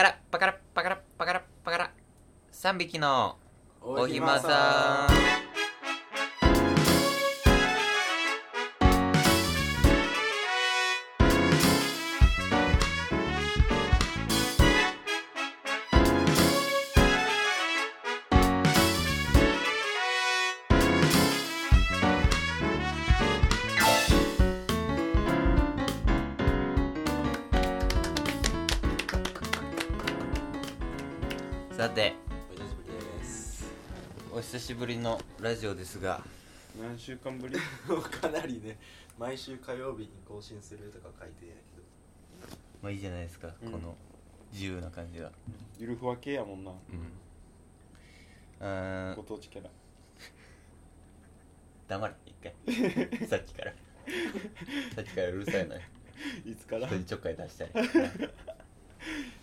カラパカラパカラパカラパカラ。3匹のおひまさん。ラジオですが。何週間ぶり？かなりね毎週火曜日に更新するとか書いてんやけど。まあいいじゃないですか、うん。この自由な感じがゆるふわ系やもんな。うん。あー。ご当地キャラ。黙れ一回。さっきから。さっきからうるさいのよ。いつから？一人ちょっかい出したい。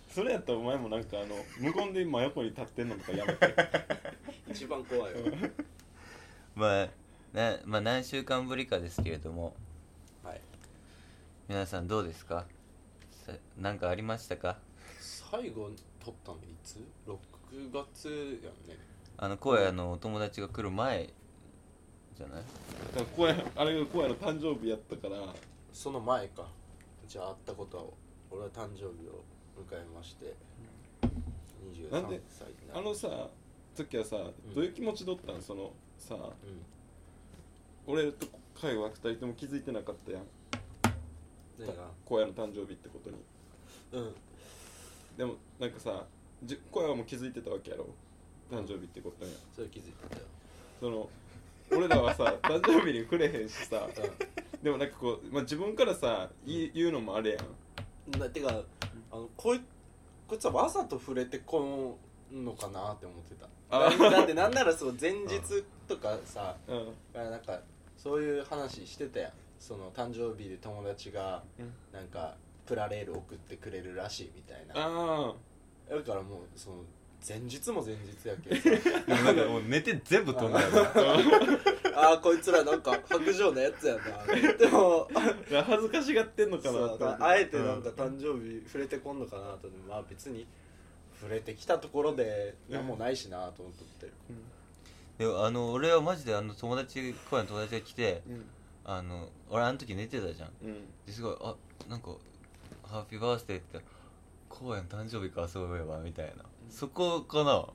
それやったらお前もなんかあの無言で真横に立ってんのとかやめて。一番怖いよまあなまあ何週間ぶりかですけれども。はい。皆さんどうですか？さなんかありましたか？最後撮ったのいつ ?6 月やんね。あの荒野のお友達が来る前じゃない？だあれが荒野の誕生日やったからその前か。じゃあ会ったことは俺は誕生日を迎えまして23なんで歳になあのさ時はさどういう気持ちだったんそのさう俺と海は二人とも気づいてなかったやん。ん何が？荒野の誕生日ってことに。うん。でもなんかさじ荒野も気づいてたわけやろ？誕生日ってことにそれ気づいてたよ。その俺らはさ 誕生日にくれへんしさ。でもなんかこう、まあ、自分からさ言い言うのもあれやん。うんなてかあのこいこいつはわざと触れてこんのかなって思ってた。あだだってなんならそう前日とかさうん。なんかそういう話してたやん。その誕生日で友達がうん。なんかプラレール送ってくれるらしいみたいな。あだからもうその前日も前日やけどさ。なんかもう寝て全部飛んだよ ああこいつらなんか白状なやつやな。でもあ恥ずかしがってんのかなあえてなんか誕生日触れてこんのかなと。まあ別に触れてきたところで何もないしなと思っとってでもあの俺はマジであの友達荒野の友達が来てうん。あの俺あの時寝てたじゃん。うん。ですごいあなんか「ハッピーバースデー」って荒野の誕生日かそういえばみたいな。そこかな。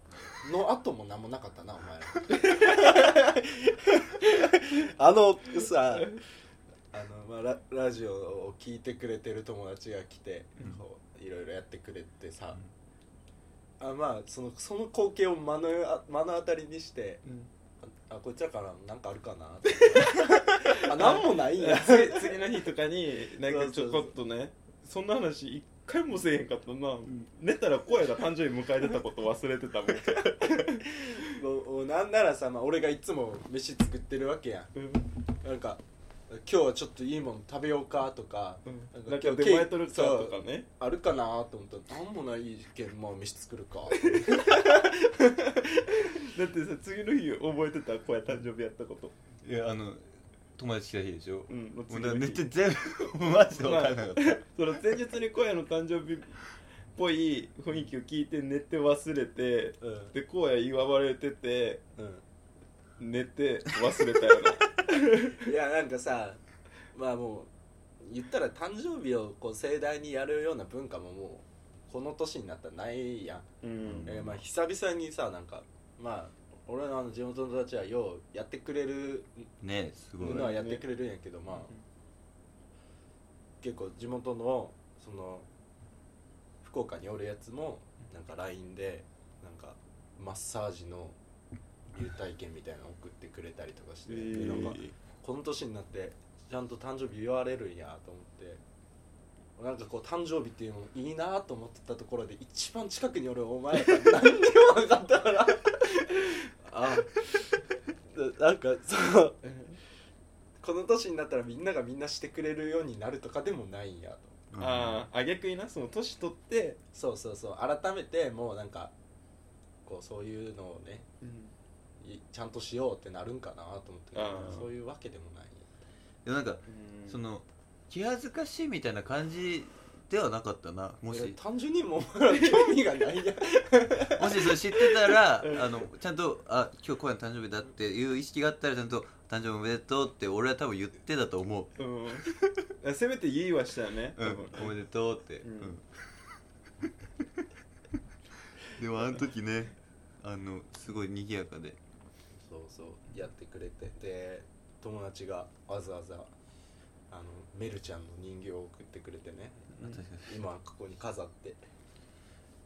の後も何もなかったなお前。あのさあの、まあ、ララジオを聞いてくれてる友達が来て、いろいろやってくれてさ、あまあそのその光景を目のあ目の当たりにしてあこいつらからなんかあるかなって。あなんもないんや。次次の日とかになんかちょこっとねそんな話一回もせえへんかったな、寝たら声が誕生日迎えてたこと忘れてたもん。もうもうなんならさ、まあ、俺がいつも飯作ってるわけやん。うん。なんか今日はちょっといいもん食べようかとかうん。なんんか出前取るかとかね。あるかなと思ったら何もないけんまあ飯作るか。だってさ次の日覚えてた子や誕生日やったこと。いやあの友達来た日でしょ。うんもうだから次の日。寝て全部マジで分かんなかった その前日に小屋の誕生日っぽい雰囲気を聞いて寝て忘れてうん。で荒野祝われててうん。寝て忘れたよないやなんかさまあもう言ったら誕生日をこう盛大にやるような文化ももうこの年になったらないやん、うん。えーまあ久々にさなんかまあ俺のあの地元の友達はようやってくれるねすごい。のはやってくれるんやけど、まあ結構地元のその福岡におるやつもなんか LINE でなんかマッサージの入体験みたいなの送ってくれたりとかして、えー。でなんかこの年になってちゃんと誕生日言われるんやと思ってなんかこう誕生日っていうのいいなと思ってたところで一番近くにおるお前何にもなかったから あななんかそのこの年になったらみんながみんなしてくれるようになるとかでもないんやとうん。あああ逆になその年取って、そうそうそう。改めてもうなんかこうそういうのをねいちゃんとしようってなるんかなと思ってそういうわけでもない。でもなんかうん。その気恥ずかしいみたいな感じってはなかったなもいしや単純にもう興味がないやん。もしそれ知ってたらあのちゃんとあ今日小屋の誕生日だっていう意識があったらちゃんと誕生日おめでとうって俺は多分言ってたと思う。うん。せめて言いはしたよねうん、おめでとうって、うん。うん。でもあの時ねあのすごい賑やかでそうやってくれてで友達がわざわざあのメルちゃんの人形を送ってくれてね。確かに今ここに飾って、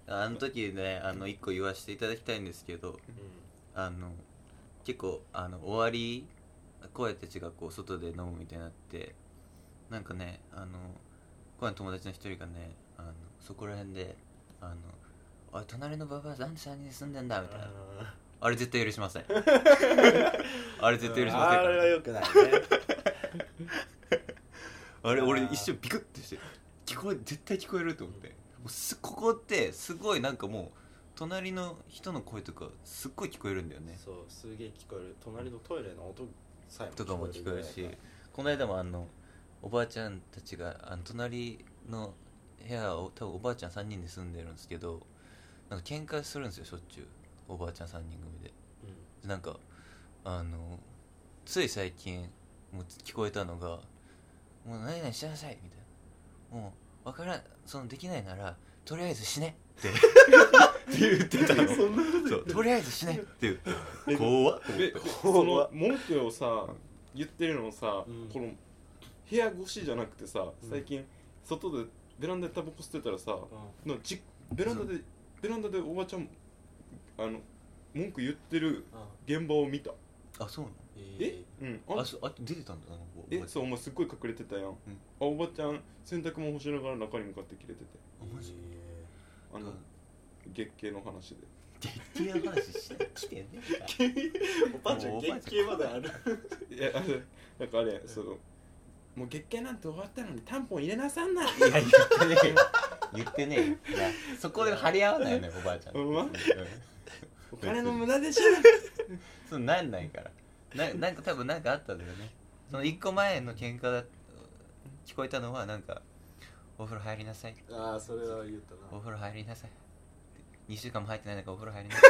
あの時ねあの一個言わせていただきたいんですけどうあの結構あの終わり小屋たちがこう外で飲むみたいになってなんかねあの小屋の友達の一人がねあのそこら辺であの「おい隣のババアなんで3人住んでんだ」みたいなあれ絶対許しません。あれ絶対許しませんあれはからよくないね。あれ俺一瞬ビクッてして聞こえ絶対聞こえると思って。もうすここってすごいなんかもう隣の人の声とかすっごい聞こえるんだよね。そうすげえ聞こえる。隣のトイレの音さえもとかも聞こえるしこの間もあのおばあちゃんたちがあの隣の部屋を多分おばあちゃん3人で住んでるんですけどなんか喧嘩するんですよしょっちゅうおばあちゃん3人組で。でなんかあのつい最近もう聞こえたのが「もう何々しなさい」みたいな「もう分からんそのできないならとりあえず死ね」って。って言ってたの。そんなことそうとりあえず死ねって言って。怖っ。でその文句をさ言ってるのをさ、うん。この部屋越しじゃなくてさうん。最近外でベランダでタバコ吸ってたらさ、うなじベランダでベランダでおばちゃんあの文句言ってるんうん現場を見た。あそうなの？えうん。ああそあ出てたんだ。なえそうお前すっごい隠れてたやん、あおばちゃん洗濯物干しながら中に向かって切れてて。あマジ？あの、月経の話で。月経の話してきて んねおばあちゃん。月経まである。いやあれなんかあれそのもう月経なんて終わったのにタンポン入れなさんな。いや言ってねえよ。言ってねえよ。いやそこで張り合わないのよおばあちゃん。うんお金の無駄でしょ。そうなんないから。ななんか多分なんかあったんだよね。その一個前の喧嘩だ聞こえたのはなんかお風呂入りなさい。ああそれは言ったな。お風呂入りなさい。2週間も入ってない中お風呂入りなさ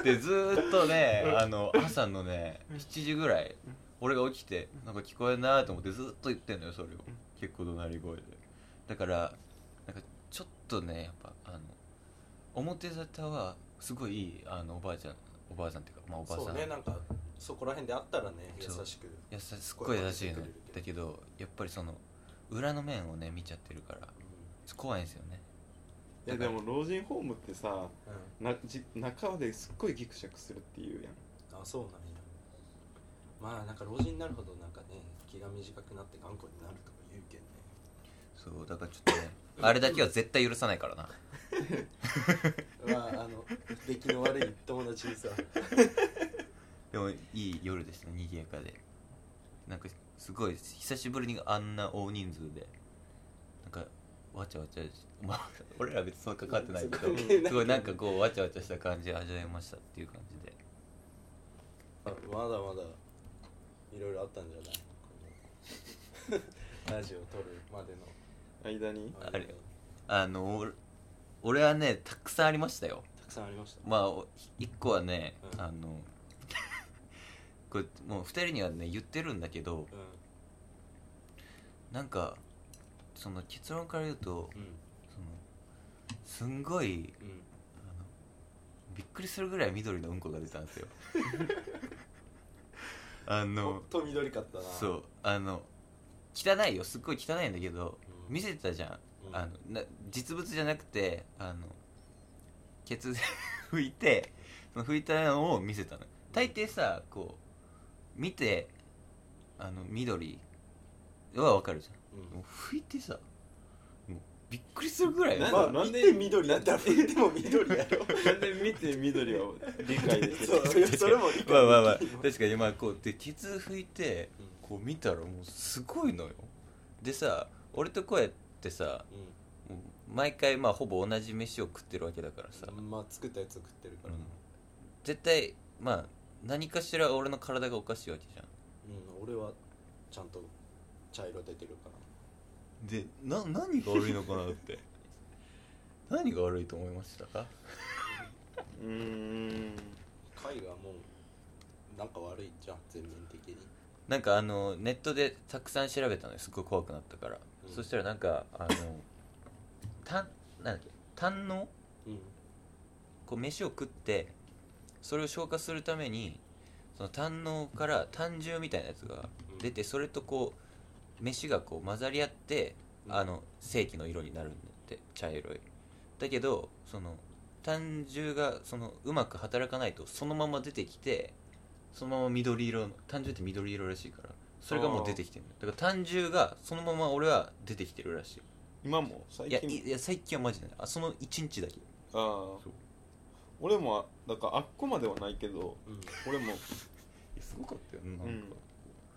い。でずーっとねあの朝のね7時ぐらい俺が起きてなんか聞こえんなと思ってずっと言ってんのよそれを。結構怒鳴り声で。だからなんかちょっとねやっぱあの表沙汰はすごいいいあのおばあちゃんおばあさんっていうかまあおばあさそんうねなんかそこら辺であったらね優そう。しく優しすっごい優しいのだけどやっぱりその裏の面をね見ちゃってるから怖いんですよね。いやでも老人ホームってさうん。なじ中ですっごいギクシャクするっていうやん。あそうなんや。まあなんか老人になるほどなんかね気が短くなって頑固になるとか言うけんね。そうだからちょっとね あれだけは絶対許さないからなまああの出来の悪い友達にさ。でもいい夜でしたね賑やかで。なんかすごい久しぶりにあんな大人数で。なんかわちゃわちゃしまあ俺ら別にそんな関わってないけど。すごいなんかこうわちゃわちゃした感じ味わいましたっていう感じで。あまだまだいろいろあったんじゃない？ラジオ撮るまでの。間に？あれあの俺俺はねたくさんありましたよ。たくさんありました。まあお一個はね、うん。あの これもう二人にはね言ってるんだけどうなんかその結論から言うとんうん。そのすんごいうん。あのびっくりするぐらい緑のうんこが出たんですよ。あほのんと緑かったな。そうあの汚いよ。すっごい汚いんだけどうん。見せてたじゃんあのな実物じゃなくてあのケツで 拭いてその拭いたのを見せたの。大抵さこう見てあの緑はわかるじゃん。うん。もう拭いてさもうびっくりするぐらいなんまあ なんで見て緑だったら見ても緑やろなんで見て緑を理解できるそそれも理解できる。まあまあまあ確かにまあこうでケツ拭いてうん。こう見たらもうすごいのよ。でさ俺とこうやってさもう毎回まあほぼ同じ飯を食ってるわけだからさ、うん。まあ作ったやつ食ってるから。うん。絶対まあ何かしら俺の体がおかしいわけじゃん。うん。俺はちゃんと茶色出てるから。でな何が悪いのかなって。何が悪いと思いましたか？うーん。海がもうなんか悪いじゃん全面的に。なんかあのネットでたくさん調べたのよ。すっごい怖くなったから、うん。そしたらなんかあのたなんだっけ胆のうん。こう飯を食ってそれを消化するためにその胆のから胆汁みたいなやつが出てそれとこう飯がこう混ざり合ってうん。あの正規の色になるんだって茶色い。だけどその胆汁がそのうまく働かないとそのまま出てきてそのまま緑色の胆汁って緑色らしいからそれがもう出てきてる。だから胆汁がそのまま俺は出てきてるらし今も最いいや近いいや最近はマジで。ないあその1日だけ。ああ。そう。俺もだからあっこまではないけどうん。俺も。すごかったよ。ねなんか、うん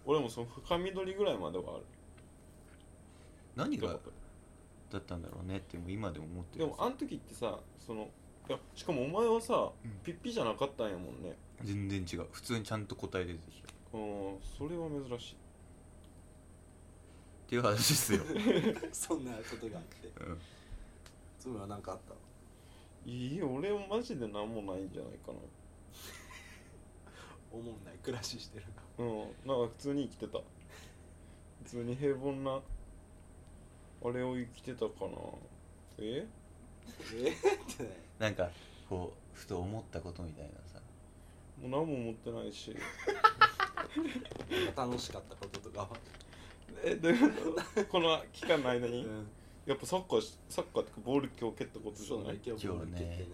俺もその深緑ぐらいまではある。何がだったんだろうねってもう今でも思ってる。でもあの時ってさそのいやしかもお前はさ、うん。ピッピじゃなかったんやもんね。全然違う。普通にちゃんと答え出てきた。っうんそれは珍しい。ていう話ですよ、そんなことがあって。うん、つむは何かあった？いいよ俺マジで何もないんじゃないか思 んない。暮らししてるなうんなんか普通に生きてた。普通に平凡なあれを生きてたかな。え？え？ってねなんかこうふと思ったことみたいなさ。もう何も思ってないし楽しかったこととか。はえどういうこと？この期間の間に、うん。やっぱサッカーしサッカーってかボール今日蹴ったことじゃない？そうね今日ボール蹴ってね。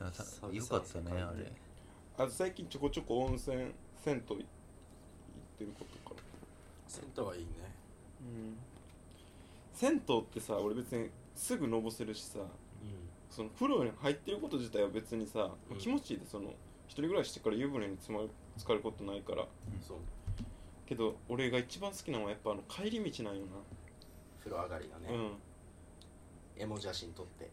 うん。さよかったねあれ。あと最近ちょこちょこ温泉銭湯行ってることかな？銭湯はいいね。うん。銭湯ってさ俺別にすぐのぼせるしさうその風呂に入ってること自体は別にさ、うん。気持ちいいでその一人暮らししてから湯船につまる浸かることないから。ん。そうけど俺が一番好きなのはやっぱあの帰り道なんよ風呂上がりがな、ね。うん。エモ写真撮って。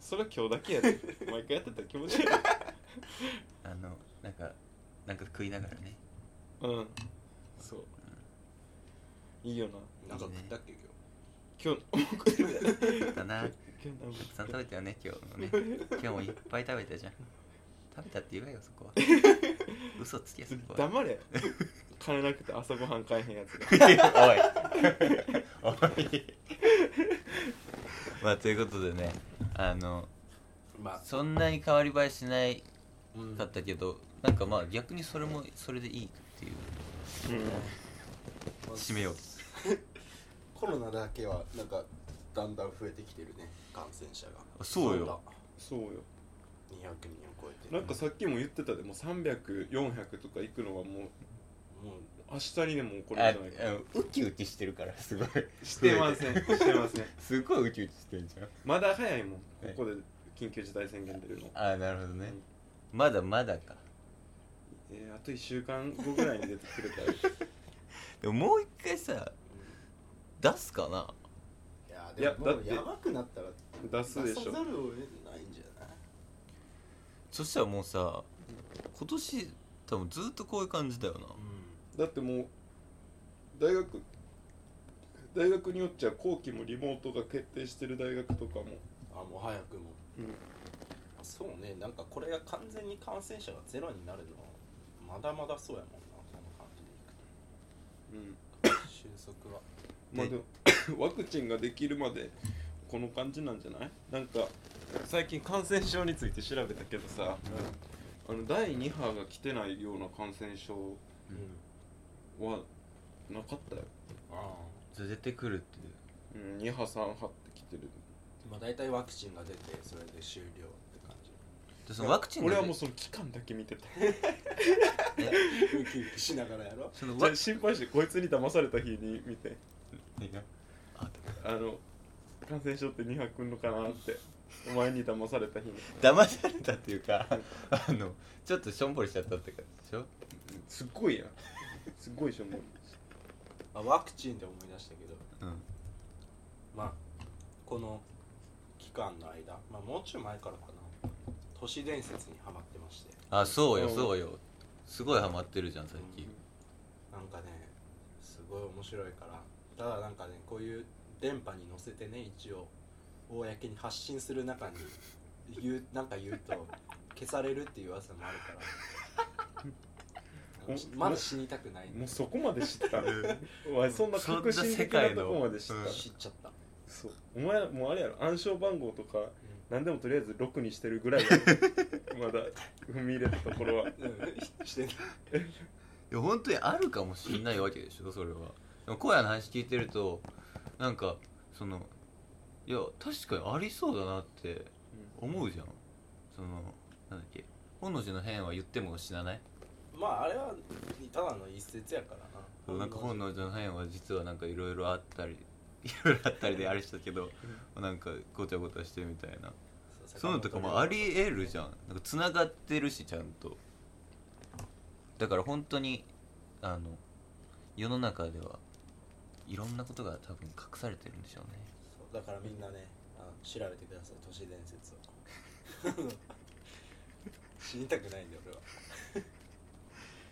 それは今日だけやで。毎回やってたら気持ちいい。あのなんかなんか食いながらね。うん。そう。いいよな。なんか食ったっけ今日？だなた今日なんかくさん食べたよね今日もね。今日もいっぱい食べたじゃん食べたって言うわよそこは。嘘つけそこは。黙れ。金なくて朝ごはん買えへんやつが。おい。おい。まあということでねあのどまあ。そんなに変わり映えしないうんかったけどなんかまあ逆にそれもそれでいいっていう。締めよう。コロナだけはなんかだんだん増えてきてるね感染者が。あそうよ。そうよ200人を超えて。なんかさっきも言ってたでも300400とか行くのはもうもう明日にでも起こるあんじゃないか。なウキウキしてるからすごい。してません してません。すごいウキウキしてんじゃん。まだ早いもんここで緊急事態宣言出るの。あなるほどね。まだまだか。えーあと1週間後ぐらいに出てくれたら。でももう一回さ出すかな。いやでもやばくなったら出すでしょ。出さざるを得ないそしたらもうさ今年多分ずっとこういう感じだよな。だってもう大学大学によっちゃ後期もリモートが決定してる大学とかも、あもう早くも。そうね。なんかこれが完全に感染者がゼロになるのはまだまだそうやもんな。この感じでいくうん。と収束は。まあでも ワクチンができるまでこの感じなんじゃない？なんか最近感染症について調べたけどさあの第2波が来てないような感染症うん。はなかったよ、ああ。絶対来るっていう。うん、2波3波って来てる。あまあ大体ワクチンが出てそれで終了って感じ。でそのワクチンが俺はもうその期間だけ見てた。ウキウキしながらやろ。じそのワゃあ心配してこいつに騙された日に見て。あの感染症って2波来んのかなってお前に騙された日に。騙されたっていうかあのちょっとしょんぼりしちゃったって感じでしょ？すっごいやん。すっごいしょもうあワクチンで思い出したけどうん。まあこの期間の間まあもうちょい前からかな。都市伝説にハマってまして。あそうようん。そうよ。すごいハマってるじゃん最近。なんかねすごい面白いからただなんかねこういう電波に乗せてね一応公に発信する中に言うなんか言うと消されるっていう噂もあるから。おまだ死にたくない もうそこまで知ったお前そんな革新的なとこまで知った知っちゃった、そう。お前もうあれやろ？暗証番号とか何でもとりあえず6にしてるぐらい まだ踏み入れたところは。うん、うん、してない。いや本当にあるかもしんないわけでしょそれは。でも荒野の話聞いてるとなんかそのいや確かにありそうだなって思うじゃん。そのなんだっけ本能寺の変は言っても死なない？まああれはただの一説やからな。なんか本能寺。の変は実はなんかいろいろあったり いろいろあったりであれしたけど、なんかごちゃごちゃしてみたいな。そういうのとかもありえるじゃん。なんかつながってるしちゃんと。だから本当にあの世の中ではいろんなことが多分隠されてるんでしょうね。そうだからみんなねあの調べてください都市伝説を。死にたくないんだよ俺は。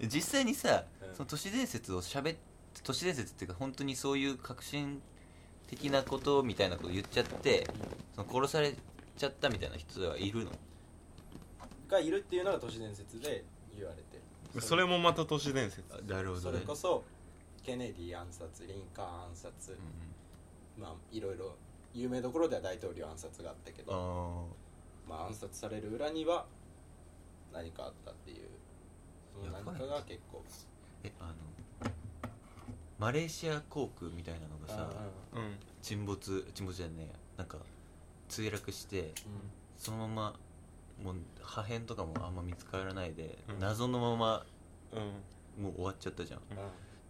実際にさ、うん。その都市伝説をしゃべ都市伝説っていうか本当にそういう革新的なことみたいなこと言っちゃってその殺されちゃったみたいな人はいるの？がいるっていうのが都市伝説で言われてる。それもまた都市伝説。なるそれこそケネディ暗殺リンカーン暗殺、まあいろいろ有名どころでは大統領暗殺があったけどあまあ暗殺される裏には何かあったっていうその何かが結構えあのマレーシア航空みたいなのがさうんうん沈没沈没じゃねえや。なんか墜落してそのままもう破片とかもあんま見つからないで、うん。謎のままうん。もう終わっちゃったじゃん。うん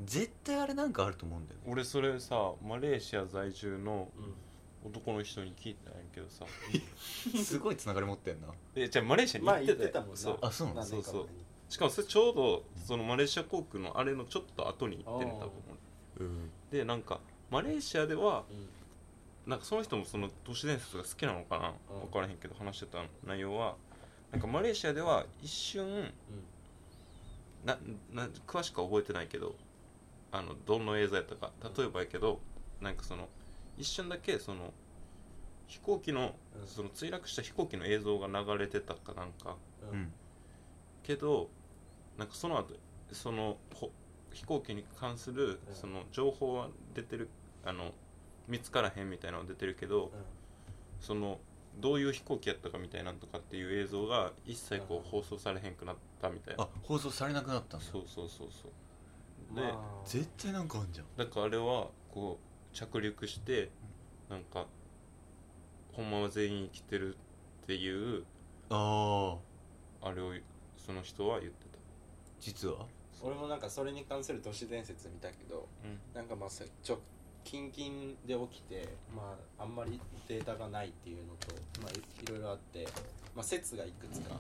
絶対あれなんかあると思うんだよね。俺それさマレーシア在住のうん。男の人に聞いたんやけどさ。すごいつながり持ってんな。えじゃあマレーシアにまあ行っってたもんな。そう。あそうなの？何年か前に。しかもそれちょうどそのマレーシア航空のあれのちょっと後に行ってるあー多分。うん。俺でなんかマレーシアではうん。なんかその人もその都市伝説が好きなのかな？うん。分からへんけど話してた内容は。なんかマレーシアでは一瞬なな詳しくは覚えてないけどあのどの映像やったか。例えばやけどなんかその一瞬だけその飛行機のうん。その墜落した飛行機の映像が流れてたかなんか。うん。うん。けどなんかその後そのほ飛行機に関するうん。その情報は出てるあの見つからへんみたいなのは出てるけどそのどういう飛行機やったかみたいなんとかっていう映像が一切こうん。う放送されへんくなったみたいな。あ放送されなくなったんだ。そうそうそうそうで、まあ。絶対なんかあんじゃん。だからあれはこう着陸してなんかほんまは全員生きてるっていうあああれをその人は言って実は？俺もなんかそれに関する都市伝説見たけどた、うん。なんかまあさ直近々で起きてまああんまりデータがないっていうのとまあいいろいろあってまあ説がいくつか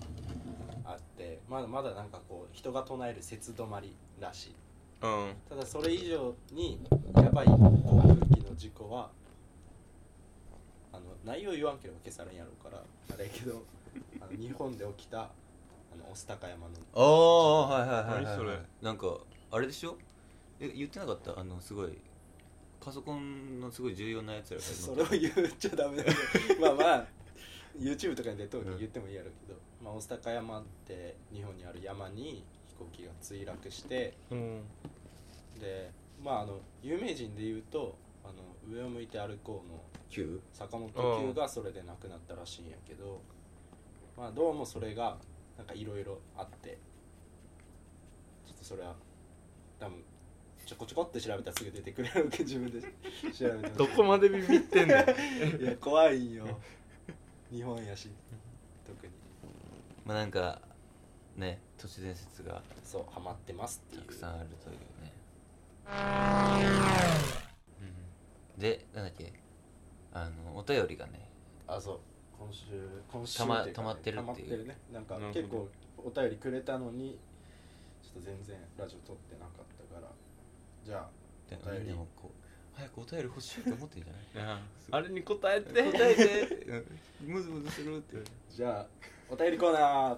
あってまだまだなんかこう人が唱える説止まりらしいうん。ただそれ以上にやばい航空機の事故はあの内容言わんければ消されんやろうからあれやけどあの日本で起きたあの御巣鷹山のああはいはいはいはい、何それ？なんかあれでしょ？え言ってなかった？あのすごいパソコンのすごい重要なやつら。が それを言っちゃダメだけど まあまあ YouTube とかに出とるに言ってもいいやろうけど、まあ、御巣鷹山って日本にある山に飛行機が墜落してうん。でまああの有名人で言うと「あの上を向いて歩こう」の9坂本九がそれで亡くなったらしいんやけどまあどうもそれがなんかいろいろあってちょっとそれは多分ちょこちょこって調べたらすぐ出てくるやろうけど自分で調べて どこまでビビってんねん いや怖いんよ。日本やし特に。まあなんかね都市伝説がそうハマってますっていう。たくさんあるというね。でなんだっけ。あのお便りがねあそう。今週今週たまっていうか溜まってるっていう。溜まってるね。なんかなるほど。結構お便りくれたのにちょっと全然ラジオ撮ってなかったから。じゃあでお便り。みんなもこう早くお便り欲しいと思ってんじゃない？いやあれに答えて。答えて。うん。ムズムズするってじゃあお便りコーナー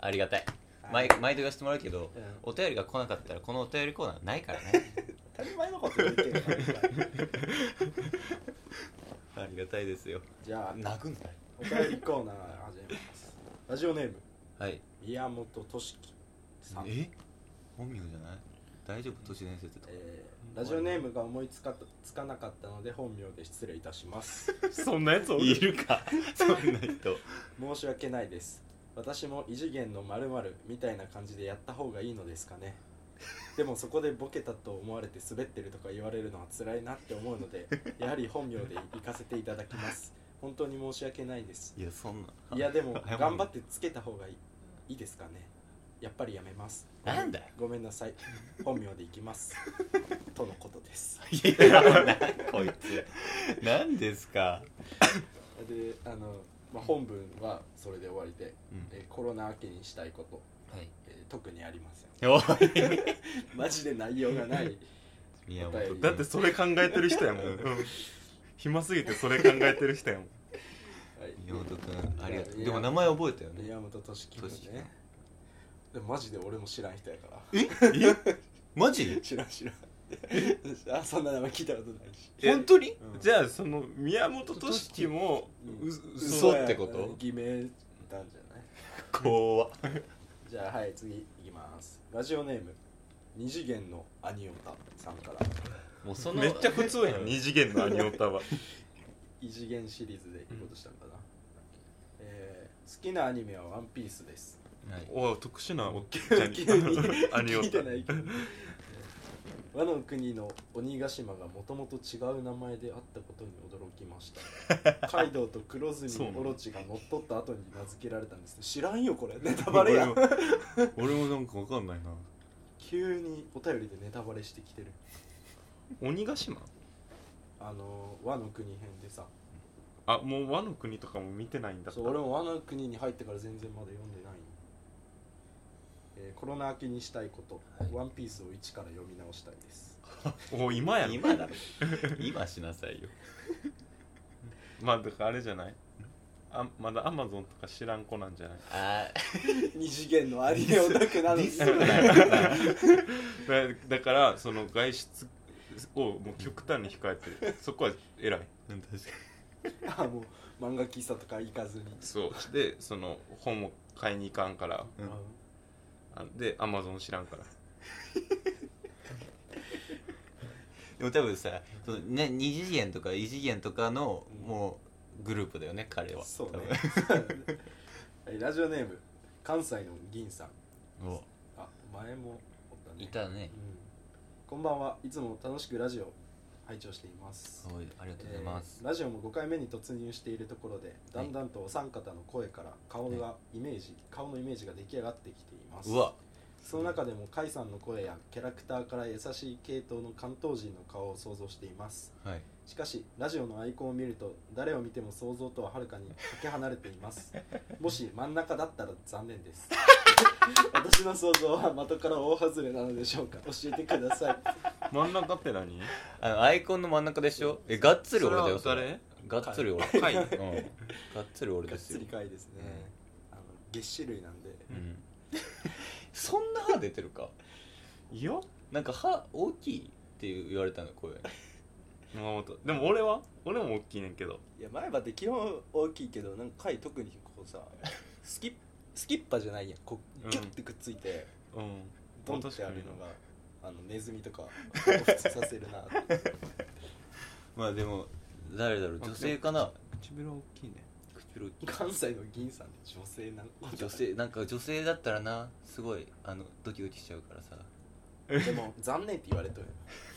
ありがたい。はい。毎毎度言わせてもらうけどうん。お便りが来なかったらこのお便りコーナーないからね。当たり前のこと言ってるから ありがたいですよ。じゃあ殴んない。お便りコーナー始めます。ラジオネーム。はい。宮本俊樹さん、え？本名じゃない？大丈夫？都市伝説とえーラジオネームが思いつかつかなかったので本名で失礼いたします。そんなやつおる？いるか。そんな人。申し訳ないです私も異次元の〇〇みたいな感じでやった方がいいのですかね。でもそこでボケたと思われて滑ってるとか言われるのは辛いなって思うのでやはり本名で行かせていただきます。本当に申し訳ないです。いやそんな。いやでも頑張ってつけた方がいいいいですかね。やっぱりやめます。なんだよ。ごめんなさい。本名で行きます。とのことです。いやなこいつ。何ですか？であの、まあ、本文はそれで終わりで、うん。えーコロナ明けにしたいこと、はい。えー特にありません。おい。マジで内容がない。宮お便り本だってそれ考えてる人やもん、うん。暇すぎてそれ考えてる人やもん。はい。宮本君ありがとう。でも名前覚えたよね。宮本俊樹君俊樹ね。でもマジで俺も知らん人やから。え？マジ？知らん知らん あそんな名前聞いたことないし。え本当に？うん。じゃあその宮本俊樹もうん。う嘘ってこと？や偽名なんじゃない？怖っ。じゃあはい次いきます。ラジオネーム二次元のアニオタさんから。もうそのめっちゃ普通やん。二次元のアニオタは。異次元シリーズでいいことしたのかな、えー好きなアニメは「ワンピースです。はい。おい特殊なおっ急ちゃんに。アニオタ。聞いてないけど和の国の鬼ヶ島がもともと違う名前であったことに驚きました。カイドウと黒住そうなのオロチが乗っ取った後に名付けられたんです知らんよこれ。ネタバレやん。俺も俺もなんかわかんないな。急にお便りでネタバレしてきてる。鬼ヶ島？あの和の国編でさ。あもう和の国とかも見てないんだった。そう俺も和の国に入ってから全然まだ読んでない、えーコロナ明けにしたいこと、はい。ワンピースを一から読み直したいです。お今やろ今だろ。今しなさいよ。まあだからあれじゃない？あまだアマゾンとか知らん子なんじゃない？あ二次元のアニメオタクなのに。ディスるなよ。だ だからその外出をもう極端に控えてる。そこは偉い。うん確かあもう漫画喫茶とか行かずに、そう。でその本を買いに行かんから。にうんあでアマゾン知らんから。でも多分さその、ね、二次元とか異次元とかのうんもうグループだよね彼は。そうね。多はい ラジオネーム関西の銀さん。分お。あ前もおったね。いたね。うん、こんばんは。いつも楽しくラジオ拝聴しています。おいありがとうございます。えーラジオも5回目に突入しているところでだんだんとお三方の声から顔がイメージ、顔のイメージが出来上がってきています。うわ。その中でも甲斐さんの声やキャラクターから優しい系統の関東人の顔を想像しています。はい。しかしラジオのアイコンを見ると誰を見ても想像とははるかにかけ離れています。もし真ん中だったら残念です私の想像は的から大外れなのでしょうか。教えてください。真ん中って何？あのアイコンの真ん中でしょ？えがっつり俺だよそれはがっつり俺。はい。うん。がっつり俺がっですよ。つり回ですね、あの月種類なんで。うん。そんな歯出てるか？いや。なんか歯大きいって言われたの声山本でも俺は？俺も大きいねんけど。いや前歯って基本大きいけどなんか貝特にこうさスキッスキッパじゃないやん。こううん。ギュッてくっついて、うん。ドンってあるのがあのネズミとか彷彿させるな。まあでも誰だろう女性かな？唇は大きいね。唇大きい。関西の銀さんって女性なの女性なんか女性だったらなすごいあのドキドキしちゃうからさ。でも残念って言われとる。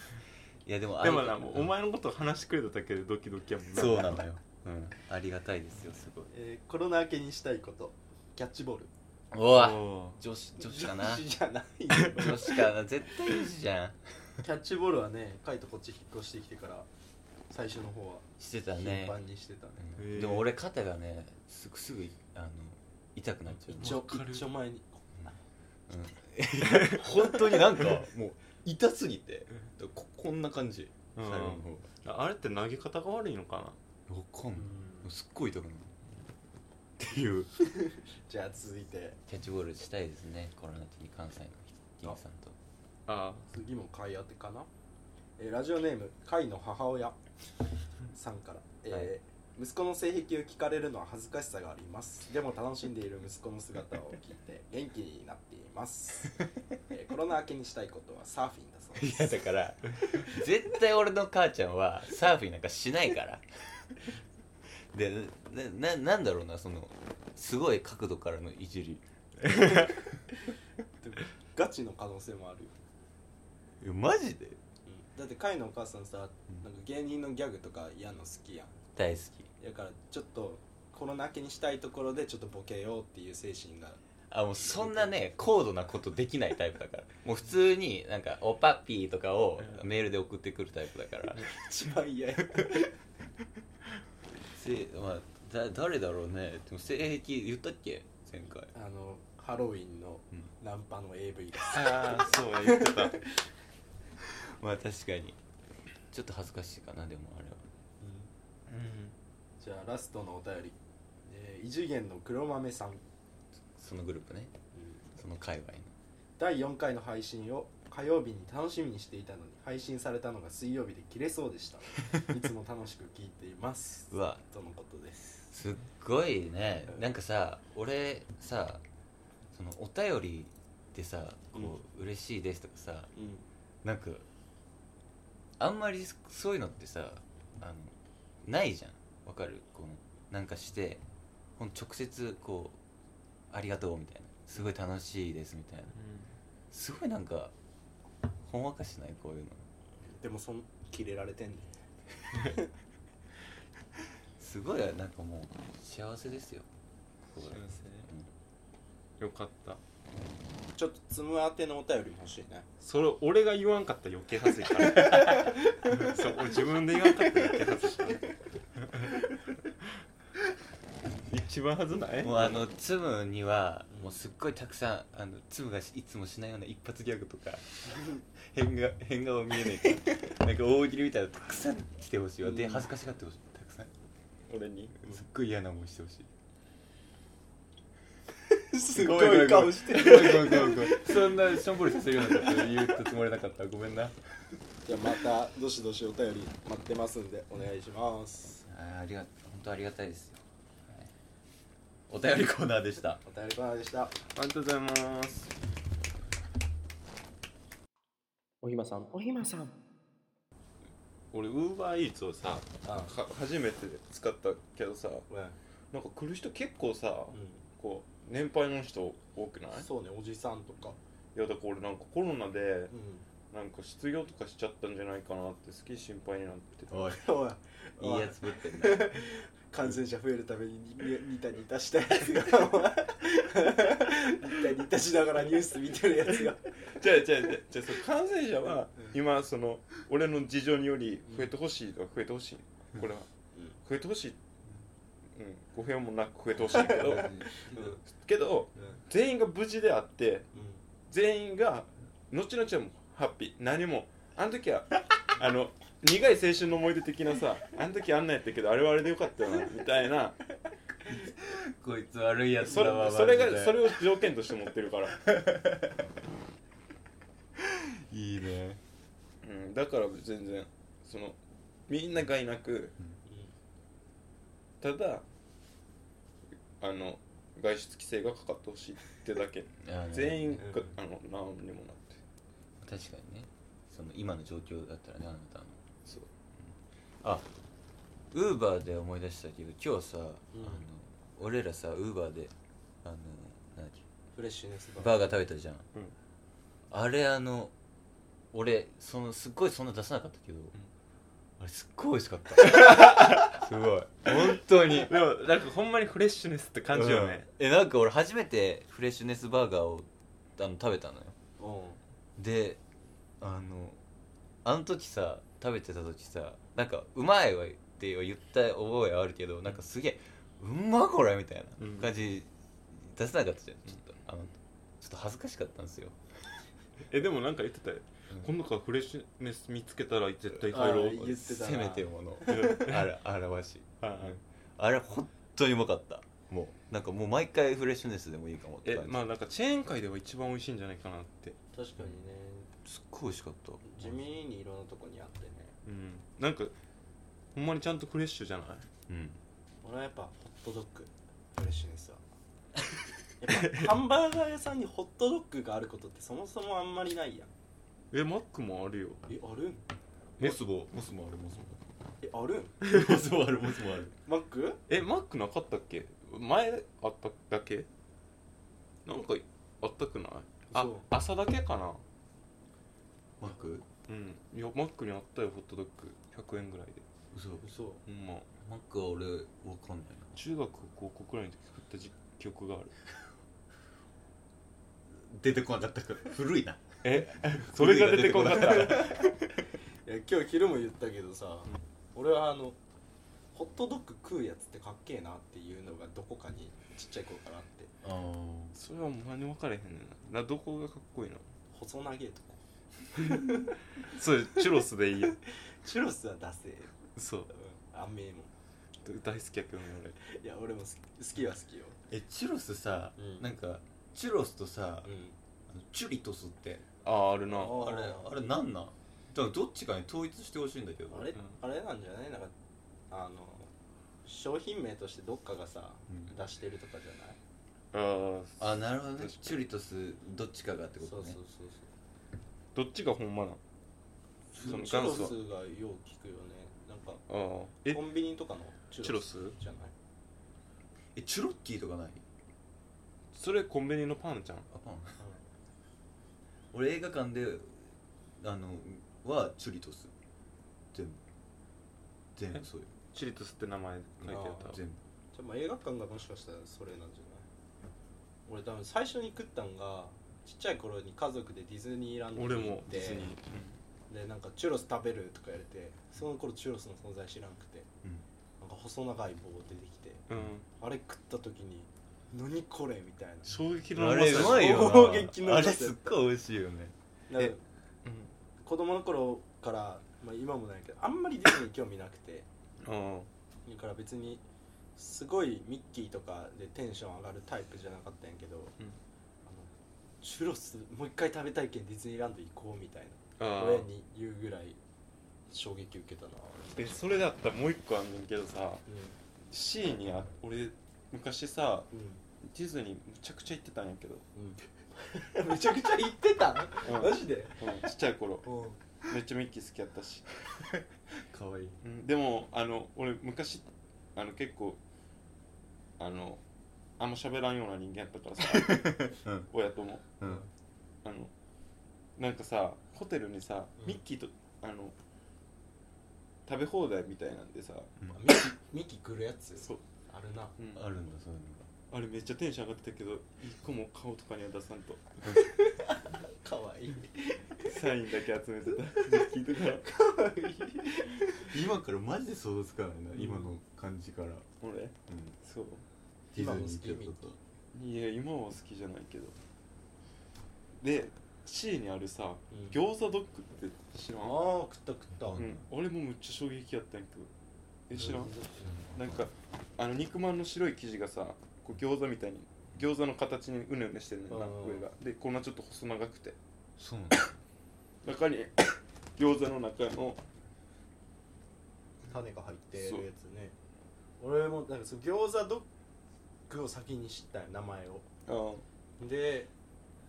いやでもでもあれなもうお前のこと話してくれただけでドキドキやもんな。そうなのよ、うん、ありがたいですよすごい。えーコロナ明けにしたいことキャッチボール。おわ。お女子女子かな。女子じゃないよ。女子かな。絶対女子じゃん。キャッチボールはねカイとこっち引っ越してきてから最初の方はしてた頻ね、繁にしてたね。でも俺肩がねすぐすぐあの痛くなっちゃう。一応わかる一応前に。うん。本当になんかもう痛すぎて。ここんな感じ。うん。最後の方あれって投げ方が悪いのかな？わかんない。うん。すっごい痛くなるいう。じゃあ続いて。キャッチボールしたいですね。コロナ中に関西の銀さんと。あ。次も買い当てかな？えーラジオネーム甲斐の母親。さんから、えーはい。息子の性癖を聞かれるのは恥ずかしさがあります。でも楽しんでいる息子の姿を聞いて元気になっています、えーコロナ明けにしたいことはサーフィンだそうでいすやだから絶対俺の母ちゃんはサーフィンなんかしないからでなななんだろうなそのすごい角度からのいじり。ガチの可能性もあるよ、いやマジで？だって甲斐のお母さんさなんか芸人のギャグとか嫌の好きやん。大好だからちょっとコロナ明けにしたいところでちょっとボケようっていう精神が。きあもうそんなね高度なことできないタイプだから。もう普通になんか「おパッピー」とかをメールで送ってくるタイプだから。一番嫌や せまあだ誰だろうね。でも性癖言ったっけ？前回。あのハロウィンのうん。ナンパの AV です。ああそう言ってた。まあ確かに。ちょっと恥ずかしいかなでもあれは。じゃあラストのお便り、えー異次元の黒豆さん、そのグループね。その界隈の。第4回の配信を火曜日に楽しみにしていたのに配信されたのが水曜日で切れそうでした。いつも楽しく聞いています。うわ。とのことです。すっごいね。なんかさ俺さそのお便りでさこう、嬉しいですとかさうん。なんかあんまりそういうのってさあのないじゃん。わかる？このなんかしてほん直接こうありがとうみたいな。すごい楽しいですみたいな。すごいなんかほんわかしない？こういうの。でもそん切れられてんね すごいなんかもう幸せですよ。幸せ。よかった。ちょっとつむ当てのお便りも欲しいね。それ俺が言わんかったら余計恥ずいから。そう俺自分で言わんかったら余計恥ずいから一番恥ずない？もうあのツムにはもうすっごいたくさんあのツムがいつもしないような一発ギャグとか 変が変顔見えないから なんか大喜利みたいなのたくさん来てほしいわ。でうん。恥ずかしがってほしいたくさん。俺に？すっごい嫌な思いしてほしい。すごい顔してる。ごめんごめんごめんそんなしょんぼりさせるようなこと言ったつもりなかった。ごめんな。じゃあまたどしどしお便り待ってますんでお願いします。あーありが本当ありがたいですよ、はいお便りコーナーでした。お便りコーナーでした。ありがとうございます。おひまさん。おひまさん。俺ウーバーイーツをさあは初めて使ったけどさうんなんか来る人結構さこう年配の人多くない？そうねおじさんとか。いやだから俺なんかコロナでうん。なんか失業とかしちゃったんじゃないかなってすげえ心配になって。たおいおい。いいやつぶってんな 感染者増えるためにニニタニタしたやつがニタニタしながらニュース見てるやつが。じゃあじゃあじゃあじゃあその感染者はうん。今その俺の事情により増えてほしいとか増えてほしいこれは。増えてほしい。うん語弊もなく増えてほしいけど。けど全員が無事であって全員が後々はもうハッピー。何も。あの時はあの苦い青春の思い出的なさあの時あんなんやったけどあれはあれでよかったよなみたいな。こいつ悪いやつそだわれそれマジで。がそれを条件として持ってるから、いいね。うん、だから全然そのみんながいなくただあの外出規制がかかってほしいってだけ。いやね。全員がうん。あの何にもなって。確かにね。その今の状況だったらねあなたのあウーバーで思い出したけど今日さ、あの俺らさウーバーであのなんだっけフレッシュネスバー。ガー食べたじゃん、うん。あれあの俺そのすっごいそんな出さなかったけど、あれすっごい美味しかった。すごい。本当に。でもなんかほんまにフレッシュネスって感じよね、うん。えなんか俺初めてフレッシュネスバーガーをあの食べたのよ。であのあの時さ食べてた時さなんかうまいわって言った覚えはあるけどなんかすげえうまこれみたいな感じ出せなかったじゃんちょっと。あのちょっと恥ずかしかったんですよ。えでもなんか言ってたよ、うん。今度からフレッシュネス見つけたら絶対帰ろう言ってたな。せめてもの。あら表しはいはい。あれ本当にうまかった。もうなんかもう毎回フレッシュネスでもいいかもってえ感じ。まあなんかチェーン界では一番美味しいんじゃないかなって。確かにね。すっごい美味しかった。地味にいろんなとこにあってねうん。なんかほんまにちゃんとフレッシュじゃない？うん。俺はやっぱホットドッグ。フレッシュネスはやっぱハンバーガー屋さんにホットドッグがあることってそもそもあんまりないやん。えマックもあるよ。えあるん？モスボモスもあるモスもえあるん？モスもあるモスもある。マック？えマックなかったっけ？前あっただけ？なんかあったくない？あそう。朝だけかな。マック？うん。いやマックにあったよホットドッグ。100円ぐらいで。嘘。嘘。ほんま。マックは俺わかんないな。中学高校くらいの時食ったじ記憶がある。出てこなかったから。古いな。え？それが出てこなかった。いや今日昼も言ったけどさ、俺はあのホットドッグ食うやつってかっけえなっていうのがどこかにちっちゃい頃からあって。あそれはほんまに分かれへんねんな。などこがかっこいいの？細長えとこ それチュロスでいいよ。チュロスは出せそう。あめえも大好きやけどねいや俺も好き好きは好きよ。えチュロスさ、うん。なんかチュロスとさ、うん。あのチュリトスって。俺あああるな。ああれあれなんなん？だからどっちかに統一してほしいんだけど。あれ、うん。あれなんじゃない？なんかあの商品名としてどっかがさ、うん。出してるとかじゃない？あああなるほどね。確かに。チュリトスどっちかがってことね。そうそうそうどっちがほんまなん？そのチュロス元祖はがよう聞くよね。なんかああ。え？コンビニとかのチュロスチュロス？じゃない？えチュロッキーとかない？それコンビニのパンじゃん？あパン。俺映画館であのはチュリトス。全部。全部そうよ。チリトスって名前書いてあった？全部。じゃあまあ映画館がもしかしたらそれなんじゃない？俺多分最初に食ったんがちっちゃい頃に家族でディズニーランドに俺行ってもディズニー。でなんかチュロス食べるとか言われてその頃チュロスの存在知らんくてうん。なんか細長い棒出てきてうん、うん、あれ食った時に何これみたいな。衝撃のあれさうまいよな。衝撃のあれすっごい美味しいよね。なんかうん。子供の頃から、まあ、今もないけどあんまりディズニー興味なくてあだから別にすごいミッキーとかでテンション上がるタイプじゃなかったんやけど、あのチュロスもう一回食べたいけんディズニーランド行こうみたいな。親に言うぐらい衝撃受けたなえそれだったらもう一個あんねんけどさう C にあ俺昔さん。ディズニーむちゃくちゃ行ってたんやけど、うん、めちゃくちゃ行ってた？うん。マジで？うんちっちゃい頃。うん。めっちゃミッキー好きやったし、かわいい。うん、でもあの俺昔あの結構あのあんま喋らんような人間やったからさ。うん。親とも。うん。あのなんかさホテルにさうん。ミッキーとあの食べ放題みたいなんでさ、ミキミキ来るやつ？そう、あるな。うん。あるんだそういうのあれめっちゃテンション上がってたけど一個も顔とかには出さんと。かわいい。サインだけ集めてた。ミッキーとか。かわいい。今からマジで想像つかないな、うん。今の感じから、うん、俺そうディ今も好ズニーきミッ行っキい。や今は好きじゃないけど。で C にあるさ、うん。餃子ドッグって知らん？ああ食った食った。ううん。俺もむっちゃ衝撃やったんやけど。え知らん？うん。なんかあの肉まんの白い生地がさこう餃子みたいに餃子の形にうねうねしてるのよなうん。上が。でこんなちょっと細長くて。そうなんだ 中に餃子の中の種が入ってるやつね。俺もなんかその餃子ドッグを先に知ったよ名前を。あで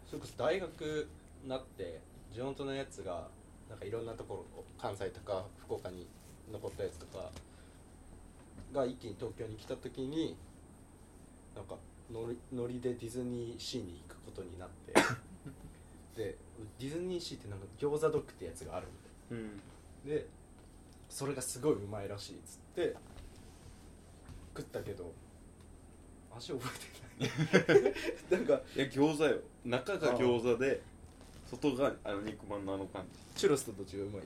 それこそ大学になって地元のやつがなんかいろんなところ関西とか福岡に残ったやつとかが一気に東京に来た時になんかノリノリでディズニーシーに行くことになって。でディズニーシーってなんか餃子ドッグってやつがあるんだようん。でそれがすごいうまいらしいっつって食ったけど味覚えてない。なんかいや餃子よ。中が餃子で外があの肉まんのあの感じ。チュロスとどっちがうまい？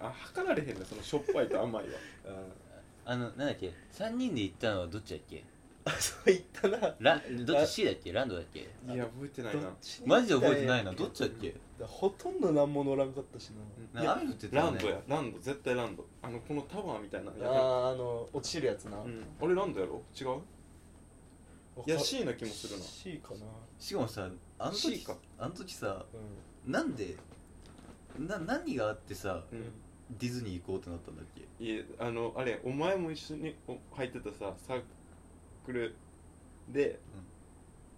あ測られへんねそのしょっぱいと甘いはあのなんだっけ？3人で行ったのはどっちだっけ？あそう言ったな。ラどっち C だっけ？ランドだっけ？いや覚えてないな。マジで覚えてないな。どっちだっけ？ほとんど何も乗らんかったしな。いな雨降ってたランドや。ランド。絶対ランド。あのこのタワーみたいな。あーあの落ちるやつな、うん、あれランドやろ？違う？いや C な気もするな。C かな。しかもさあの C 時か。あの時さうなんでな何があってさうん。ディズニー行こうってなったんだっけ？いえあのあれお前も一緒にお入ってたさサークルで、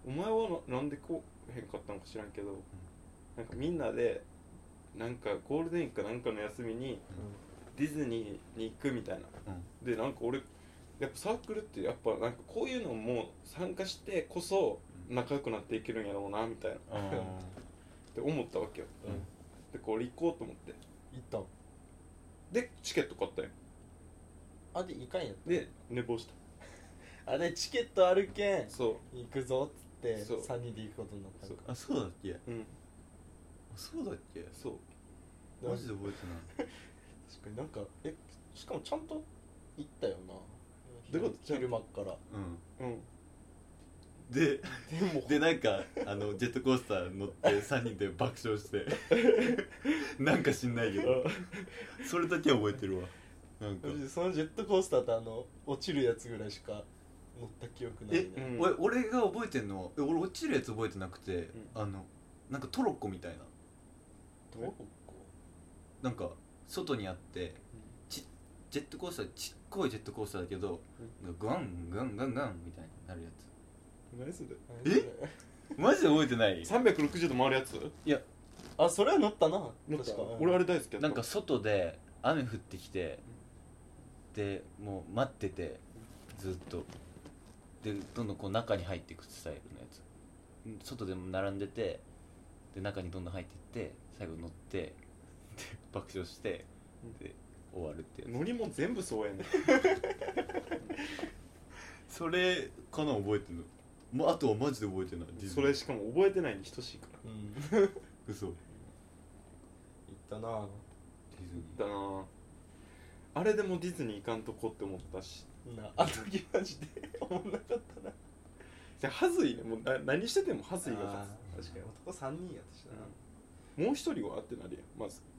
お前はななんでこうへんかったのか知らんけど、なんかみんなでなんかゴールデンウィークかなんかの休みにディズニーに行くみたいな。うん。でなんか俺やっぱサークルってやっぱなんかこういうのも参加してこそ仲良くなっていけるんやろうなみたいな。っあて思ったわけよ。うん。でこれ行こうと思って。行った。んでチケット買ったよ。あでいかんやった。で寝坊した。あれチケットあるけんそう。行くぞっつってそう。3人で行くことになったあそうだっけ？あうん。そうだっけ？そう。マジで覚えてない。確かになんかえしかもちゃんと行ったよなどういうこと？昼間っから。うん。うん。ででも。でなんかあのジェットコースター乗って3人で爆笑して。なんか知んないけど。それだけは覚えてるわ。なんか。そのジェットコースターってあの落ちるやつぐらいしか乗った記憶ないえねうん俺俺が覚えてんのはえ俺落ちるやつ覚えてなくて、あのなんかトロッコみたいな。どこなんか外にあってちジェットコースターちっこいジェットコースターだけど、なんかグワングワンガンガンみたいになるやつ。何それ？え？マジで覚えてない？360度回るやつ？いや。あそれは乗ったな。乗った？確か。俺あれ大好きやった。なんか外で雨降ってきてでもう待っててずっと。でどんどんこう中に入っていくスタイルのやつ。うん外でも並んでてで中にどんどん入っていって最後乗ってで爆笑してで終わるってやつ。乗り物全部そうやねん。それかな覚えてんの？まあとはマジで覚えてない。ディズニー。それしかも覚えてないに等しいから。うん。行っ嘘デたな。ィズニだな。あれでもディズニー行かんとこって思ったし。なあの時マジで思んなかったな。じゃあはずいね。もうな何しててもはずいが確かに。男3人やったしな、つもう一人はってなるやんまず。ー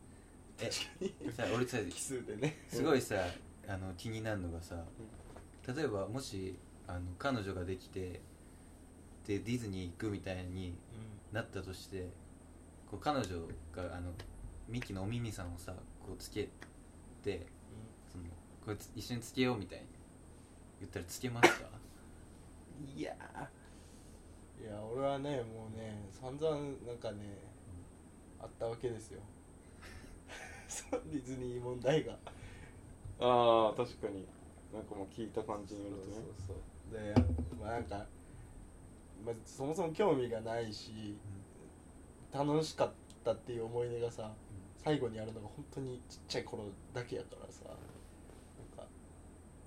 えさ俺さ奇数でね。すごいさあの気になるのがさ例えばもしあの彼女ができてでディズニー行くみたいになったとしてこう彼女があのミキのお耳さんをさこうつけてそのこれつ一緒につけようみたいに言ったらつけますか？いやー。いや俺はねもうね散々なんかねあったわけですよそうディズニー問題が。ああ確かに。なんかもう聞いた感じによるとね。そうそうでまあなんか、まあ、そもそも興味がないし、楽しかったっていう思い出がさ、最後にあるのが本当にちっちゃい頃だけやからさなんか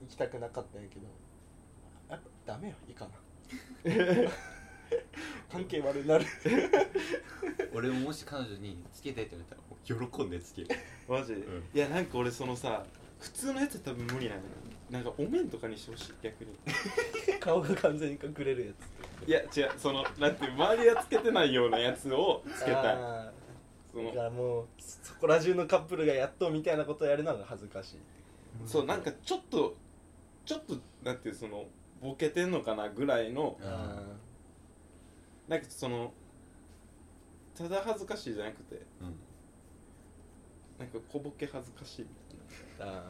行きたくなかったんやけどやっぱダメよいいかな。関係悪くなる。俺ももし彼女につけてって言われたら喜んでつける。マジ、ん。いやなんか俺そのさ普通のやつ多分無理なのよなんかお面とかにしてほしい逆に。顔が完全に隠れるやつ。いや違うそのなんていう周りがつけてないようなやつをつけたい。あその。からもうそこら中のカップルがやっとみたいなことをやるのが恥ずかしい。そうなんかちょっとちょっとなんていうそのボケてんのかなぐらいのあなんかそのただ恥ずかしいじゃなくてうんなんか小ボケ恥ずかしいみたいな。あ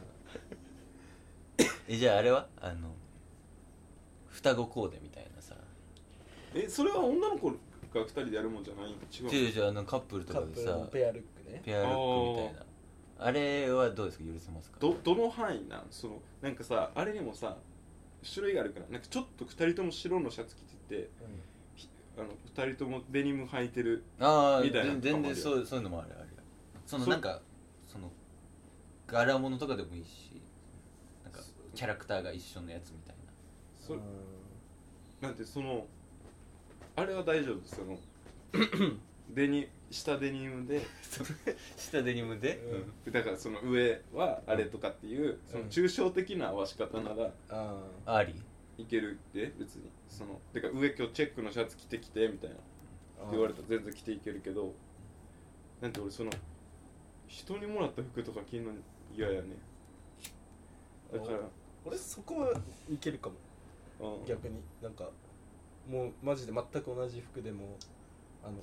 えじゃああれは？あの双子コーデみたいなさ。えそれは女の子が二人でやるもんじゃないん違う違う違うあのカップルとカップルかでさのペアルックね。ペアルックみたいな。あれはどうですか？許せますか？どどの範囲なん？そのなんかさあれにもさ種類があるから。なんかちょっと二人とも白のシャツ着ててひあの二人ともデニム履いてるああみたいな全全然のもあるよ。そうそういうのもあるあるよ。そのそなんか柄物とかでもいいしなんかキャラクターが一緒のやつみたいそなんてそのあれは大丈夫？その デニ下デニムで。な下デニムで、うん。だからその上はあれとかっていうその抽象的な合わし方ならあありいけるって？別に。そのてか上今日チェックのシャツ着てきてみたいな。あ言われたら全然着ていけるけど。なんて俺その人にもらった服とか着んの嫌やね。だから。俺そこはいけるかも。うん。逆に。なんかもうマジで全く同じ服でもあの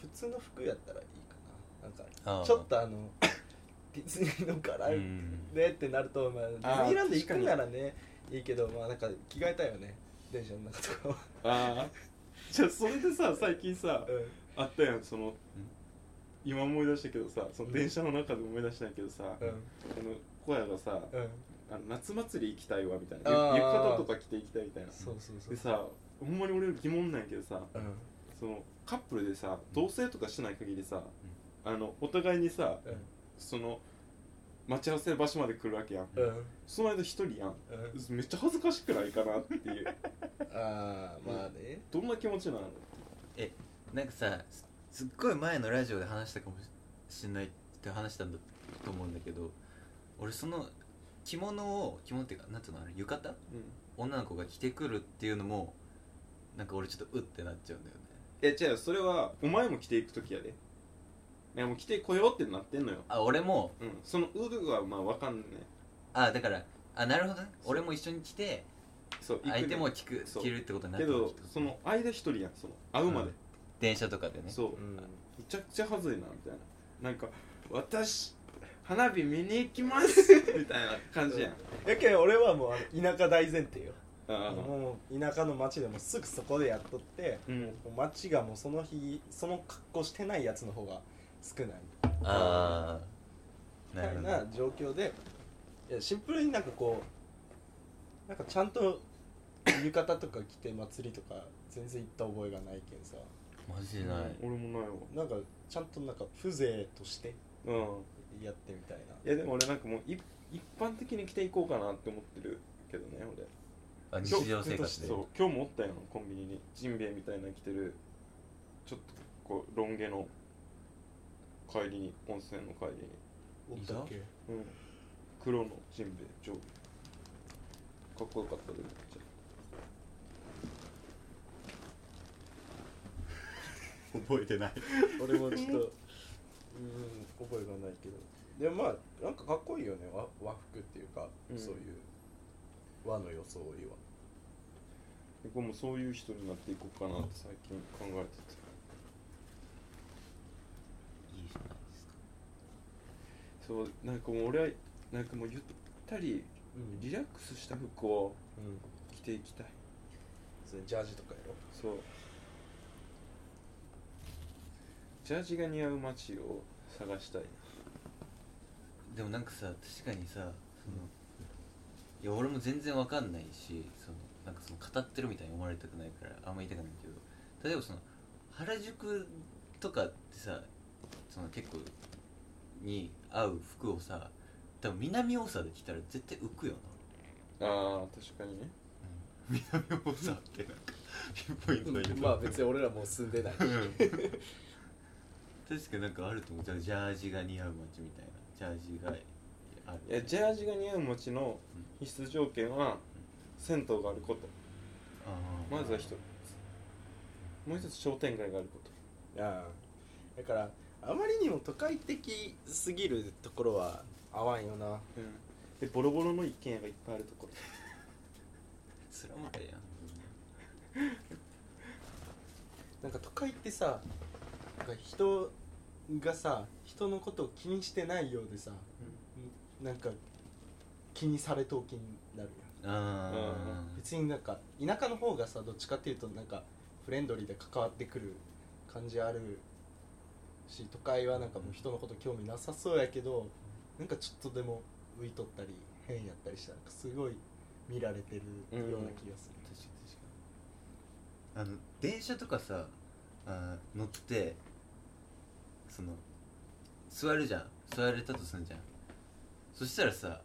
普通の服やったらいいかな。なんかちょっとあの ディズニーの柄うん。でってなると、まあ、ディズニーランド行くならねいいけどまあなんか着替えたいよね。電車の中とかは。ああじゃあそれでさ最近さうあったやんその今思い出したけどさその電車の中で思い出したんやけどさ、んうん。あの小屋がさうん。あの夏祭り行きたいわみたいな浴衣とか着て行きたいみたいな。そうそうそう。でさほんまに俺疑問なんやけどさうん。そのカップルでさ同棲とかしない限りさ、あのお互いにさうん。その待ち合わせ場所まで来るわけやん。うん。その間一人やん。うん。めっちゃ恥ずかしくないかなっていう。ああまあね。どんな気持ちなのなんかさすすっごい前のラジオで話したかもしれないって話したんだと思うんだけど俺その着物を着物っていうかなんていうのあれ浴衣？女の子が着てくるっていうのもなんか俺ちょっとうってなっちゃうんだよね。え違うそれはお前も着ていく時やで。いやもう着てこようってなってんのよ。あ俺も？うん。そのウルはまあわかんねあだからあなるほどね。俺も一緒に着てそう相手も着く着るってことになるってことその間一人やんその会うまで、うん電車とかでね。そう。うん。めちゃくちゃはずいなみたいな。なんか私花火見に行きますみたいな感じやん。やけん俺はもうあの田舎大前提よ。もう田舎の町でもすぐそこでやっとってうん。町がもうその日その格好してないやつの方が少ない。ああみたいなるほど。な状況でいやシンプルになんかこうなんかちゃんと浴衣とか着て祭りとか全然行った覚えがないけんさマジでない、俺もないわ。なんかちゃんとなんか風情としてうん。やってみたいな。いやでも俺なんかもうい一般的に着ていこうかなって思ってるけどね俺。あ日常生活で？そう今日もおったよコンビニに。ジンベエみたいなの着てるちょっとこうロン毛の帰りに温泉の帰りに。おったっけ？うん。黒のジンベエ上下。かっこよかったでめっちゃ覚えてない。俺もちょっとうん覚えがないけど。でもまあなんかかっこいいよね。和和服っていうか、うん。そういう和の装いは。僕もそういう人になっていこうかなって最近考えてて。いいじゃないですか。そうなんかもう俺はなんかもうゆったりうん。リラックスした服をうん。着ていきたい。それジャージとかやろ？そうジャージが似合う街を探したいでもなんかさ確かにさそのいや俺も全然わかんないしそのなんかその語ってるみたいに思われたくないからあんま言いたくないけど例えばその原宿とかってさその結構に合う服をさ多分南大沢で着たら絶対浮くよな。ああ確かにね。南大沢ってなんかピンポイントだけどまあ別に俺らもう住んでないうん確かなんかあると思う。じゃあジャージが似合う街みたいな。ジャージがある。いやジャージが似合う街の必須条件は銭湯があること。まずは一つ。もう一つ商店街があるこああだからあまりにも都会的すぎるところは合わんよな。と、でボロボロの一軒家がいっぱいあるところ。スラム街やん なんか都会ってさなんか人がさ人のことを気にしてないようでさ、なんか気にされとう気になるやん。あ別になんか田舎の方がさどっちかっていうとなんかフレンドリーで関わってくる感じあるし都会はなんかもう人のこと興味なさそうやけどなんかちょっとでも浮いとったり変やったりしたらすごい見られてるような気がする、確かに確かに。あの電車とかさあー乗ってその座るじゃん。座れたとすんじゃん。そしたらさ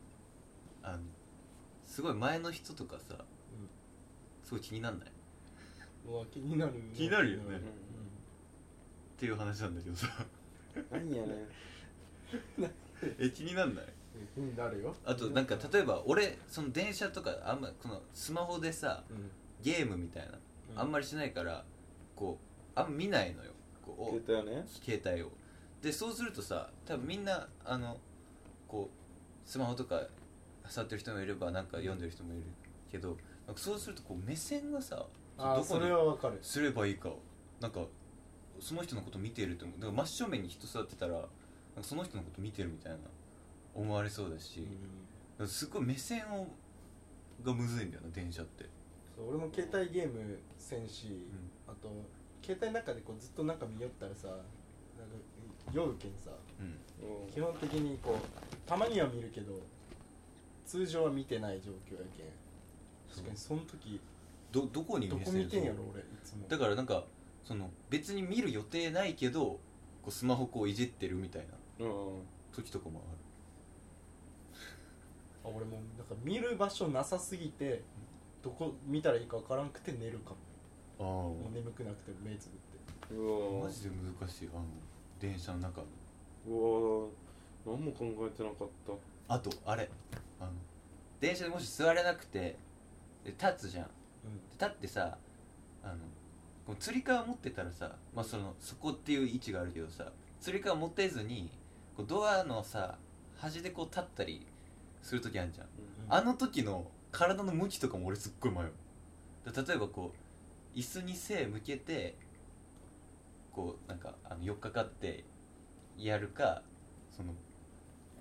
あのすごい前の人とかさすごい気になんない？っうわ気になる気になるよね。うんていう話なんだけどさ。何やね え気になんない？気になるよ。あとなんか例えば俺その電車とかあんまこのスマホでさうん。ゲームみたいなあんまりしないからこうあんま見ないのよ携帯よね。携帯を。でそうするとさ多分みんなあのこうスマホとか触ってる人もいればなんか読んでる人もいるけどなんかそうするとこう目線がさどこにれはわかる。すればいいかをなんかその人のこと見てると思う。だから真正面に人座ってたらなんかその人のこと見てるみたいな思われそうだし、だからすごい目線をがむずいんだよな電車って。そう俺も携帯ゲームせん。し、あと携帯の中でこうずっとなんか見よったらさなんか酔うけんさうん。基本的にこうたまには見るけど通常は見てない状況やけん。確かにその時どどこにどこ見てんやろ俺いつも。だからなんかその別に見る予定ないけどこうスマホこういじってるみたいなうん。時とかもある。あ俺もなんか見る場所なさすぎてどこ見たらいいか分からんくて寝るかもあもう眠くなくて目つぶって。うわマジで難しい。あの電車の中。のうわ何も考えてなかった。あとあれ。あの電車でもし座れなくてで立つじゃん。で立ってさあのこうつり革持ってたらさ、まあ、そのそこっていう位置があるけどさつり革持てずにこうドアのさ端でこう立ったりする時あるじゃん。あの時の体の向きとかも俺すっごい迷う。だ例えばこう椅子に背向けてこうなんかあの寄っかかってやるかその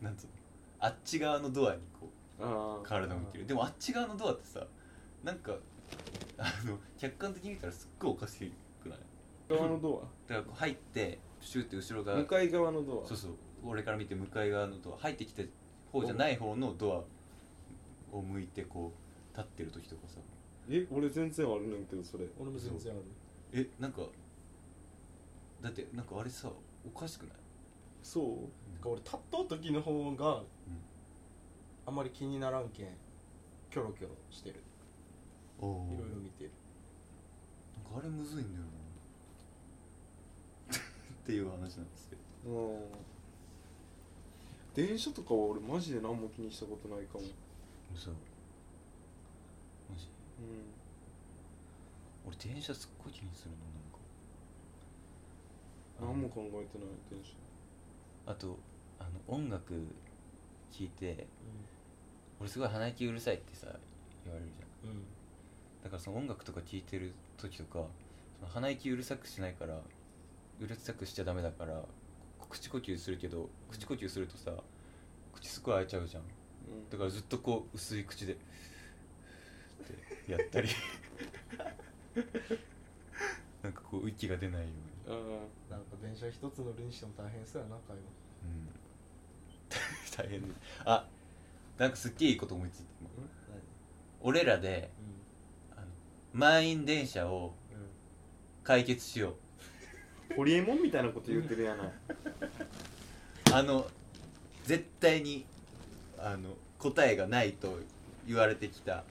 なんつうのあっち側のドアにこう体向ける。でもあっち側のドアってさなんかあの客観的に見たらすっごいおかしくない？側のドだからこう入ってシューって後ろア側向かい側のドア？そうそう俺から見て向かい側のドア入ってきて方じゃない方のドアを向いてこう立ってる時とかさえ俺全然あるねんけどそれ。俺も全然ある。えなんかだってなんかあれさおかしくない？そう？なんか俺立っとう時の方があんまり気にならんけんキョロキョロしてる。おおいろいろ見てる。なんかあれむずいんだよな。っていう話なんですけど。うん電車とかは俺マジで何も気にしたことないかも。そうマジうん俺電車すっごい気にするのなんか。何も考えてない電車。あとあの音楽聴いて俺すごい鼻息うるさいってさ言われるじゃん。うん。だからその音楽とか聴いてる時とかその鼻息うるさくしないからうるさくしちゃダメだから口呼吸するけど口呼吸するとさ口すごい開いちゃうじゃん。うん。だからずっとこう薄い口でってやったり。なんかこう息が出ないように。あなんか電車一つ乗るにしても大変そうやな会話。うん。大変。ですあなんかすっげえいいこと思いついた。今俺らであの満員電車を解決しよう。あホリエモンみたいなこと言ってるやない。あの絶対にあの答えがないと言われてきた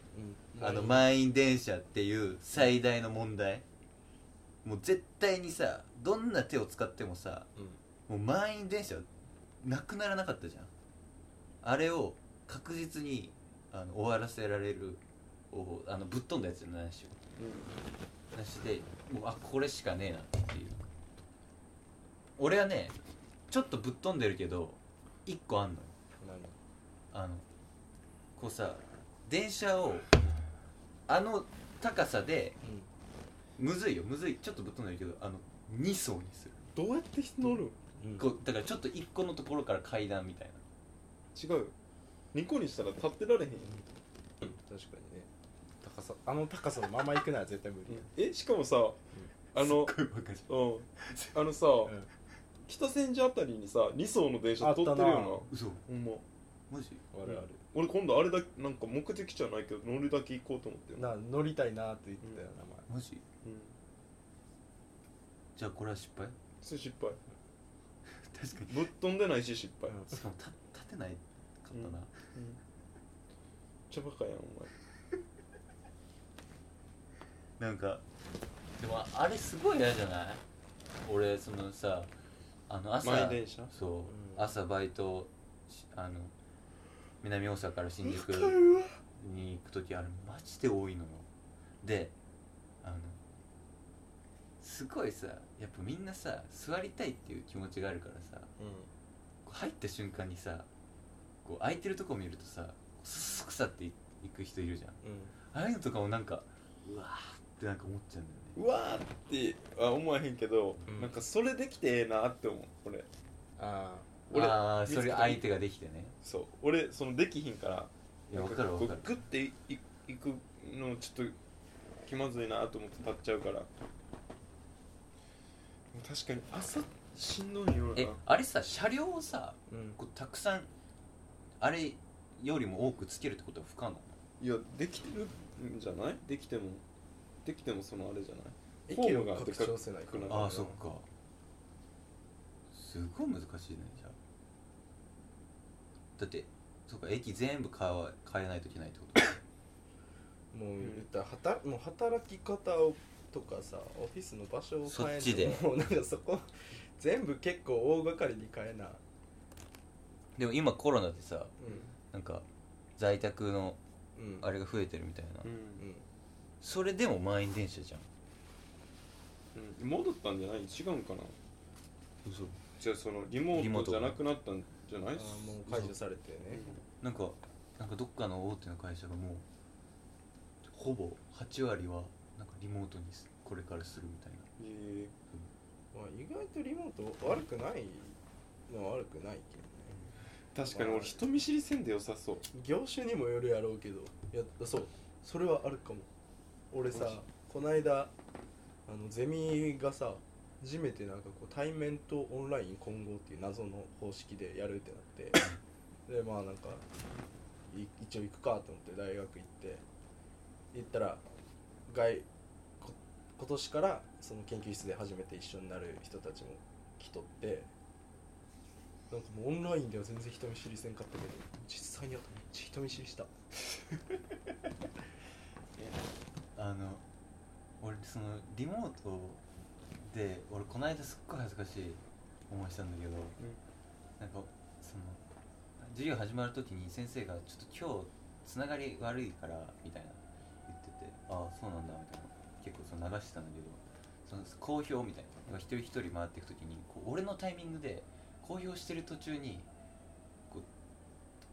あの満員電車っていう最大の問題。もう絶対にさどんな手を使ってもさもう満員電車なくならなかったじゃん。あれを確実にあの終わらせられるおあのぶっ飛んだやつの話をなしでもうあこれしかねえなっていう。俺はねちょっとぶっ飛んでるけど一個あんのよ。あのこうさ電車をあの高さでむずいよむずい。ちょっとぶっ飛んでるけどあの2層にする。どうやって乗る？こうだからちょっと1個のところから階段みたいな。違うよ。2個にしたら立ってられへんやん。確かにね。高さあの高さのまま行くなら絶対無理えしかもさあのすっごいバカじうん。あの さうん。北千住あたりにさ2層の電車通ってるあったな。よなゃん嘘。ほんま。マジ？あるある俺今度あれだけなんか目的じゃないけど乗るだけ行こうと思ってる。な乗りたいなって言ってたよ名マジ？うん。じゃあこれは失敗？それ失敗。確かに。ぶっ飛んでないし失敗。前しかも立立てないかったな、うん。ちゃバカやんお なんかでもあれすごい嫌じゃない？俺そのさあの朝前満員電車？そう、ん。朝バイトしあの南大阪から新宿に行く時あれマジで多いのよ。であのすごいさやっぱみんなさ座りたいっていう気持ちがあるからさこう入った瞬間にさこう空いてるとこ見るとさスッスクさっていく人いるじゃん。うん。ああいうのとかもなんかうわーっってなんか思っちゃうんだよね。うわーっては思わへんけど、うん。なんかそれできてええなって思う俺。あ俺ああそれ相手ができてね。そう。俺そのできひんからいやかる分かる。グッていいいくのちょっと気まずいなと思って立っちゃうから。確かに朝しんどいよな。えあれさ車両をさうん。こうたくさんあれよりも多くつけるってことは不可能？いやできてるんじゃない？できてもできてもそのあれじゃない？駅を拡張せないから。ああそっか。すごい難しいねじゃあだってそうか駅全部変わ変えないといけないってこと？もう言ったら働もう働き方をとかさオフィスの場所を変えそっちで。もうなんかそこ全部結構大掛かりに変えな。でも今コロナでさうなんか在宅のんうん。あれが増えてるみたいな、うん。うん。それでも満員電車じゃん。うん。戻ったんじゃない？違うんかな？嘘。じゃあそのリモートじゃなくなったんじゃない？あーもう解除されてね。なんかなんかどっかの大手の会社がもうほぼ8割はなんかリモートにすこれからするみたいな。えまあ意外とリモート悪くないのは悪くないけどね。ー確かに俺人見知りせんでよさそう。業種にもよるやろうけどいやそう。それはあるかも。俺さこの間あのゼミがさ初めてなんかこう対面とオンライン混合っていう謎の方式でやるってなって でまあなんかい一応行くかと思って大学行って行ったら外こ今年からその研究室で初めて一緒になる人たちも来とってなんかもうオンラインでは全然人見知りせんかったけど実際に会ったらめっちゃ人見知りした。あの俺そのリモートで俺この間すっごい恥ずかしい思いしたんだけど、なんかその授業始まる時に先生が「ちょっと今日つながり悪いから」みたいな言ってて「ああそうなんだ」みたいな。結構その流してたんだけどその公表みたいな。一人一人回っていく時にこう俺のタイミングで公表してる途中にこう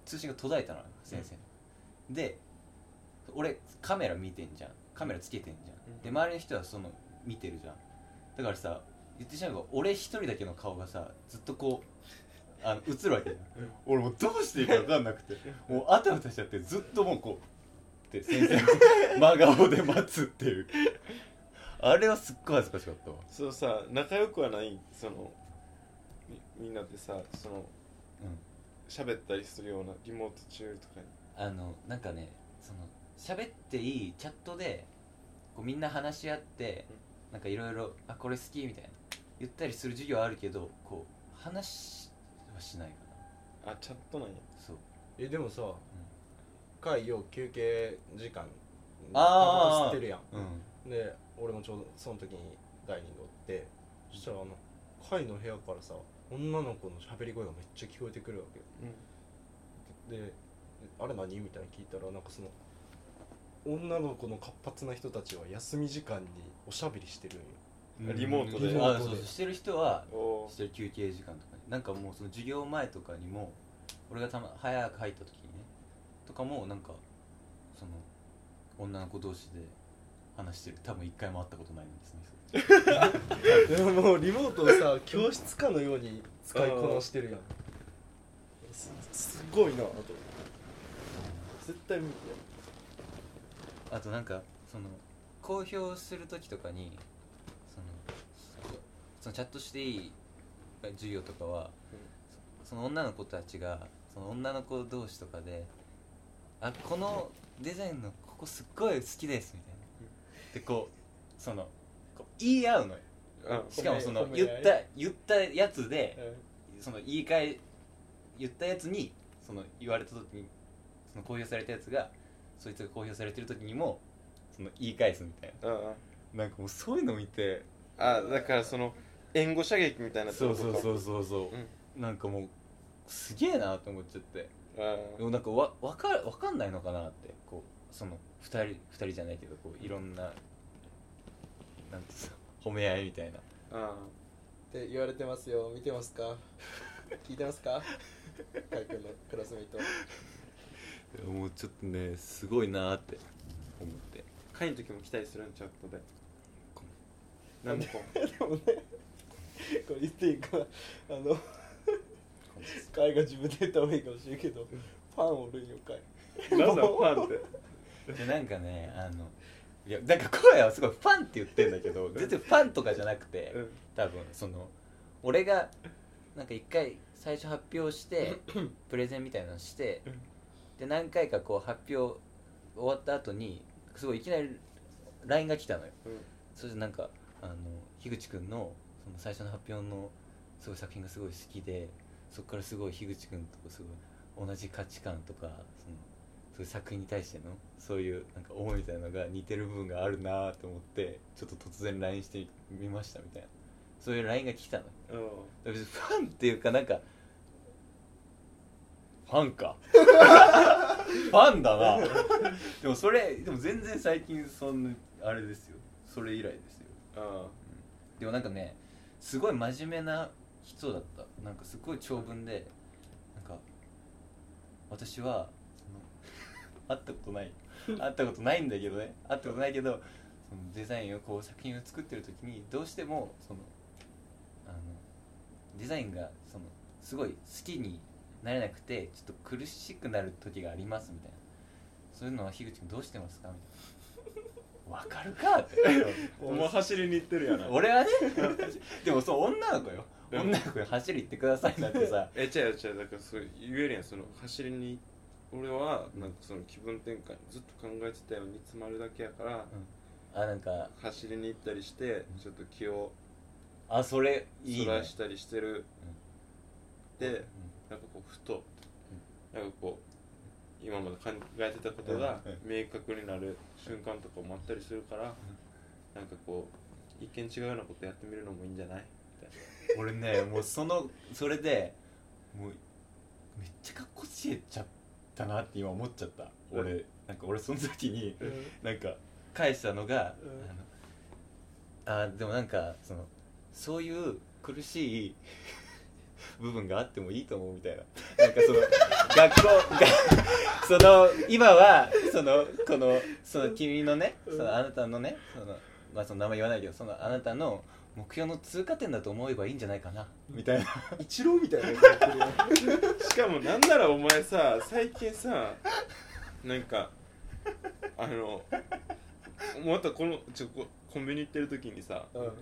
通信が途絶えたのよ先生の、で俺カメラ見てんじゃん。カメラつけてんじゃん、うん。で周りの人はその見てるじゃんだからさ言ってしまえば俺一人だけの顔がさずっとこうあの映るわけじゃん。俺もうどうしていいか分かんなくて。もうあたふたしちゃってずっともうこうって先生の真顔で待つっていう。あれはすっごい恥ずかしかったわ。そうさ仲良くはないそのみみんなでさそのうん。喋ったりするようなリモート中とかに。あのなんかねその喋っていいチャットでこうみんな話し合って、なんかいろいろ「あこれ好き」みたいな。言ったりする授業あるけどこう話はしないかな。あチャットなんや。そう。えでもさ、会よ休憩時間あー。タバコ吸ってるやん。うん。で俺もちょうどその時にダイニングおってそしたらあの会の部屋からさ女の子の喋り声がめっちゃ聞こえてくるわけよ。で「あれ何?」みたいに聞いたらなんかその女の子の活発な人たちは休み時間におしゃべりしてるんよ。リモートで。リモートで。あそうそう。してる人はおしてる休憩時間とかになんかもうその授業前とかにも俺がたま早く入った時にねとかもなんかその女の子同士で話してる。多分一回も会ったことないんですねでももうリモートをさ教室かのように使いこなしてるやん。すすごいなと。絶対無理あとなんかその公表する時とかにそのそのチャットしていい授業とかは、その女の子たちがその女の子同士とかで「あこのデザインのここすっごい好きです」みたいな。でこうそのこう言い合うのよ。あしかもその言った言ったやつでその言い換え言ったやつにその言われた時にその公表されたやつがそいつが公表されてる時にもその言い返すみたいああななんかもうそういうの見てあだからその援護射撃みたいなそうそうそうそうそう。う、なんかもうすげえなと思っちゃって。あでもなんかわわかわかんないのかなって。こうその二人二人じゃないけどこういろんななんていうんですか褒め合いみたいな。ああって言われてますよ。見てますか？聞いてますか？カイ君のクラスメイトもうちょっとねすごいなって思って。あ会の時も来たりするんチャットで。なんでこうでもねこれ言っていいかあのカイが自分で言った方がいいかもしれんけどファンおるんよカイなんだファンって？でなんかねあのいやなんか声はすごいファンって言ってんだけど全然ファンとかじゃなくてうん。多分その俺がなんか一回最初発表してプレゼンみたいなのしてうんで何回かこう発表終わった後にすごいいきなり LINE が来たのよ。うん。そしてなんかあの樋口くんのその最初の発表のすごい作品がすごい好きでそこからすごい樋口くんとすごい同じ価値観とかそのそういう作品に対してのそういうなんか思いみたいなのが似てる部分があるなと思ってちょっと突然 LINE してみましたみたいな。そういう LINE が来たのよ。うん。別にファンっていうかなんかファンか。ファンだな。でもそれでも全然最近そんなあれですよ。それ以来ですよ。あでもなんかねすごい真面目な人だった。なんかすごい長文でなんか私は会ったことない。会ったことないんだけどね。会ったことないけどそのデザインをこう作品を作ってる時にどうしてもそのあのデザインがそのすごい好きになれなくてちょっと苦しくなる時がありますみたいな。そういうのは樋口君どうしてますか？みたいな。わかるか？っ てお前走りに行ってるやな。俺はね。でもそう女の子よ。うん女の子に走り行ってくださいなってさ。え違う違うだからそう言えるやんその走りに俺はなんかその気分転換ずっと考えてたように詰まるだけやからあなんか。走りに行ったりしてちょっと気をあそれいいね。そらしたりしてる。でなんかこうふとなんかこう今まで考えてたことがうん明確になる瞬間とかもあったりするからなんかこう一見違うようなことやってみるのもいいんじゃない？みたい俺ねもうそのそれでもうめっちゃかっこつけちゃったなって今思っちゃった。うん。俺なんか俺その時にうん。なんか返したのが、うん。あのあでもなんかそのそういう苦しい部分があってもいいと思うみたいな。なんかその 学校がその今はそのこのその君のねそのあなたのねそのまあその名前言わないけどそのあなたの目標の通過点だと思えばいいんじゃないかな。みたいな。一郎みたいな。しかもなんならお前さ最近さなんかあのまたこのちょこコンビニ行ってる時にさうん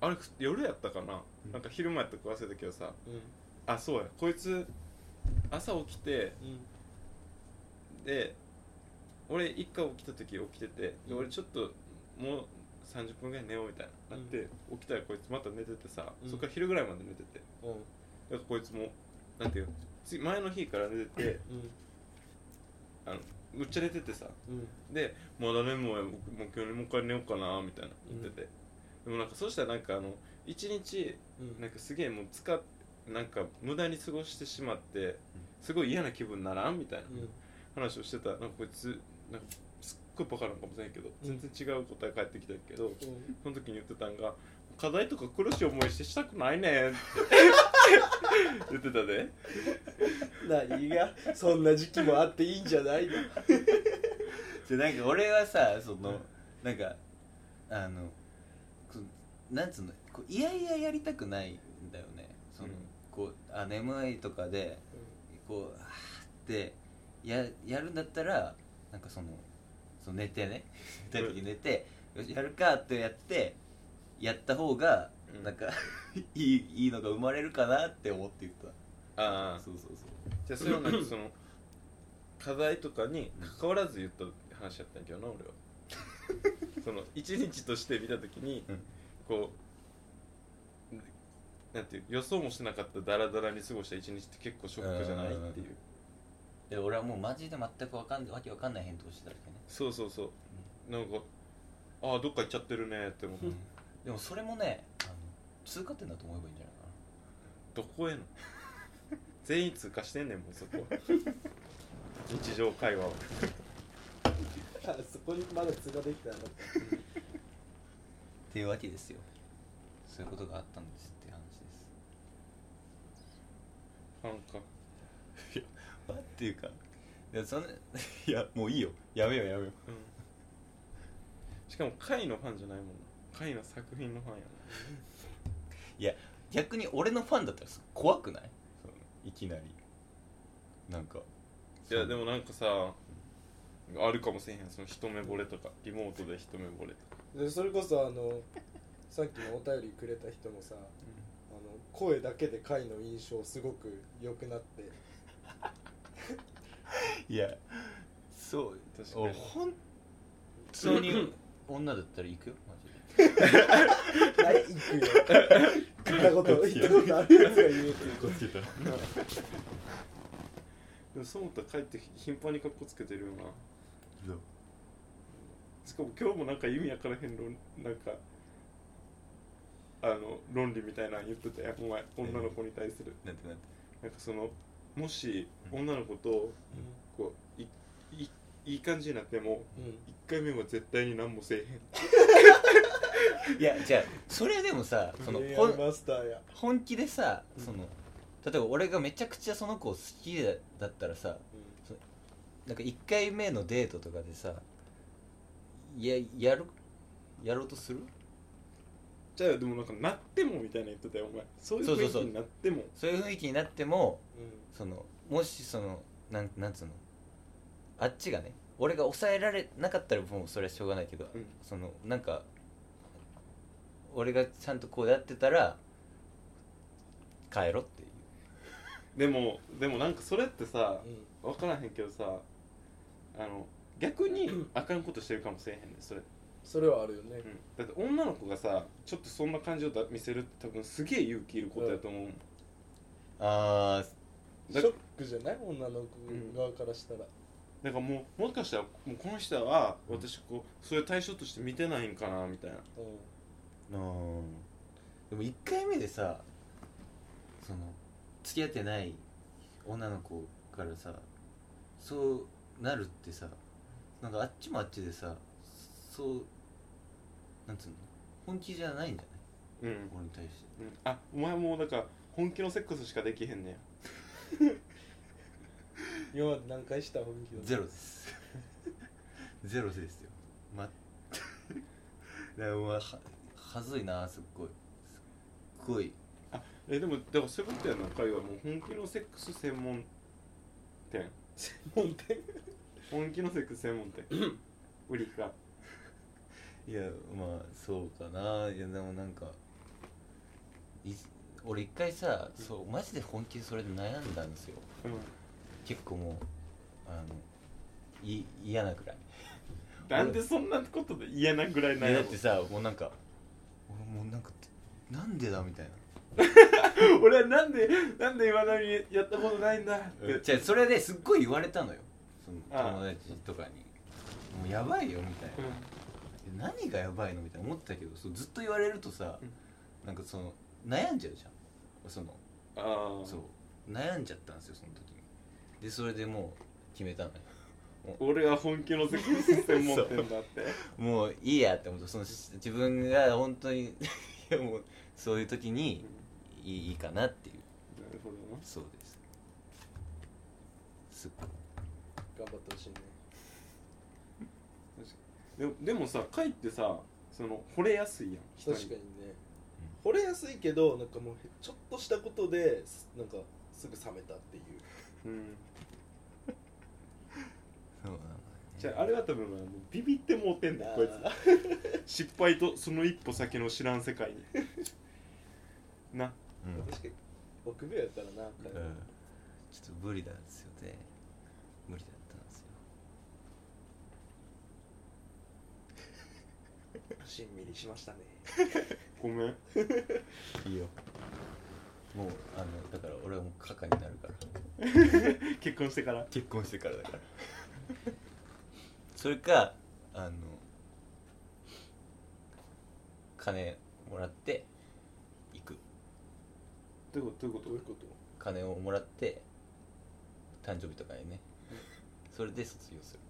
あれ夜やったかな、うん。なんか昼間やったか忘れたけどさ。うん。あそうや。こいつ朝起きてで俺一回起きた時起きててでうん。俺ちょっともう30分ぐらい寝ようみたいな。なって、起きたらこいつまた寝ててさ、うん。そっから昼ぐらいまで寝てて。うん。だからこいつもなんていう前の日から寝ててうん。あのむっちゃ寝ててさ。うん。でまだ眠いもう今日もう一回寝ようかなみたいな。言ってて、でもなんかそしたらなんかあの一日うん。なんかすげえもう使っなんか無駄に過ごしてしまってすごい嫌な気分にならんみたいなうん。話をしてた。らなんかこいつなんかすっごいバカなのかもしれんけどうん。全然違う答え返ってきたけど、その時に言ってたんが「課題とか苦しい思いしてしたくないねん」って。言ってたで。何が？そんな時期もあっていいんじゃないの？でなんか俺はさそのなんかあのなんつうのこういやいややりたくないんだよね。その、うん。こうあ眠いとかでこうあーってややるんだったらなんかそのその寝てね。寝たい時に寝て、よしやるかってやってやった方がうん。なんかいいいいのが生まれるかなって思って言った。ああ。そうそうそう。じゃあそれはなんかその 課題とかに関わらず言った話やったんやけどな俺は。その一日として見た時に、うんこうなんていう予想もしなかったダラダラに過ごした一日って結構ショックじゃない？っていう。で俺はもうマジで全くわかんわけわかんない返答してたわけね。そうそうそう。なんかああどっか行っちゃってるねって思ってでもそれもねあの通過点だと思えばいいんじゃないかな。どこへの？全員通過してんねんもうそこは。日常会話を。あそこにまだ通過できたのっていうわけですよ。そういうことがあったんですっていう話です。ファンかまっていうかいやその いやもういいよ。やめようやめよう。うん。しかも貝のファンじゃないもんな。貝の作品のファンや 逆に俺のファンだったら怖くない？そのいきなり。なんかないやでもなんかさあるかもしれへん。その一目惚れとか。リモートで一目惚れとかでそれこそあのさっきのお便りくれた人もさ、あの声だけで回の印象すごく良くなって。いやそう確かに。俺本当に 女だったら行くよマジで。はい行くよ。聞いたこと言ったことあるやつが言うっていう。こつけた。でもそう思ったら帰って頻繁に格好つけてるよなしかも今日もなんか意味わからへん論なんかあの論理みたいなの言ってたやん。お前女の子に対する。なんてなんて。なんかそのもし女の子とこういいいい感じになってもうん、1回目は絶対に何もせえへん。いやじゃあそれでもさその恋ほん愛マスターや、本気でさうん。その例えば俺がめちゃくちゃその子好きだだったらさなんか1回目のデートとかでさややる？やろうとする？じゃあでもなんかなってもみたいな言ってたよお前。そういうそうそう雰囲気になっても。そういう雰囲気になってもうん。そのもしそのなんなんつうの？あっちがね俺が抑えられなかったらもうそれはしょうがないけど、うん。そのなんか俺がちゃんとこうやってたら帰ろっていう。でもでもなんかそれってさうん。分からへんけどさあの逆にあかんことしてるかもしれへんねんそれ、それはあるよね。うん、だって女の子がさちょっとそんな感じをだ見せるって多分すげえ勇気いることやと思う、あだショックじゃない？女の子側からしたら、だからもうもしかしたらもうこの人は私こうそういう対象として見てないんかなみたいな。うん。ー。うんでも1回目でさその付き合ってない女の子からさそうなるってさなんかあっちもあっちでさそうなんつうの？本気じゃないんじゃない？うん、俺に対して。うん、あお前もうなんか本気のセックスしかできへんねや。今まで何回した本気だゼロです。ゼロですよ。まだからははずいなすっごい。すっごい。えでもだからそういうことやな会はも。う本気のセックス専門店。専門店？本気のセックス専門店。売りか。いやまあそうかな。いやでもなんかい俺一回さそうマジで本気でそれで悩んだんですよ。うん。結構もうあのい嫌なくらい。なんでそんなことで嫌なぐらいい悩むやだってさもうなんか俺もうなんかなんでだみたいな。俺はなんでなんで今のにやったことないんだって。じゃあそれですっごい言われたのよその友達とかにもうやばいよみたいな。え何がやばいのみたいな。思ってたけどそうずっと言われるとさ、うん。なんかその悩んじゃうじゃん。そのそう。悩んじゃったんですよその時に。でそれでもう決めたのよ。俺は本気のセックス専門店だって。もういいやって思った。その自分が本当に いやもうそういう時にいいかなっていう。なるほどな。そうです。すっごいってほしいねでもでもさ貝ってさその惚れやすいやん。人確かにね。惚れやすいけどなんかもうちょっとしたことですなんかすぐ冷めたっていう。うん。そうなのじゃああれは多分もうビビってもうてんだよこいあつ失敗とその一歩先の知らん世界に。な。うん。ー確かに臆病やったらな、うん。ちょっと無理なんですよね無理だったんですよしんみりしましたね。ごめん。いいよ。もうあのだから俺はもうカカになるから。結婚してから。結婚してからだから。それかあの金もらって行く。どういうこと？どういうこと？どういうこと？金をもらって誕生日とかにね。それで卒業する。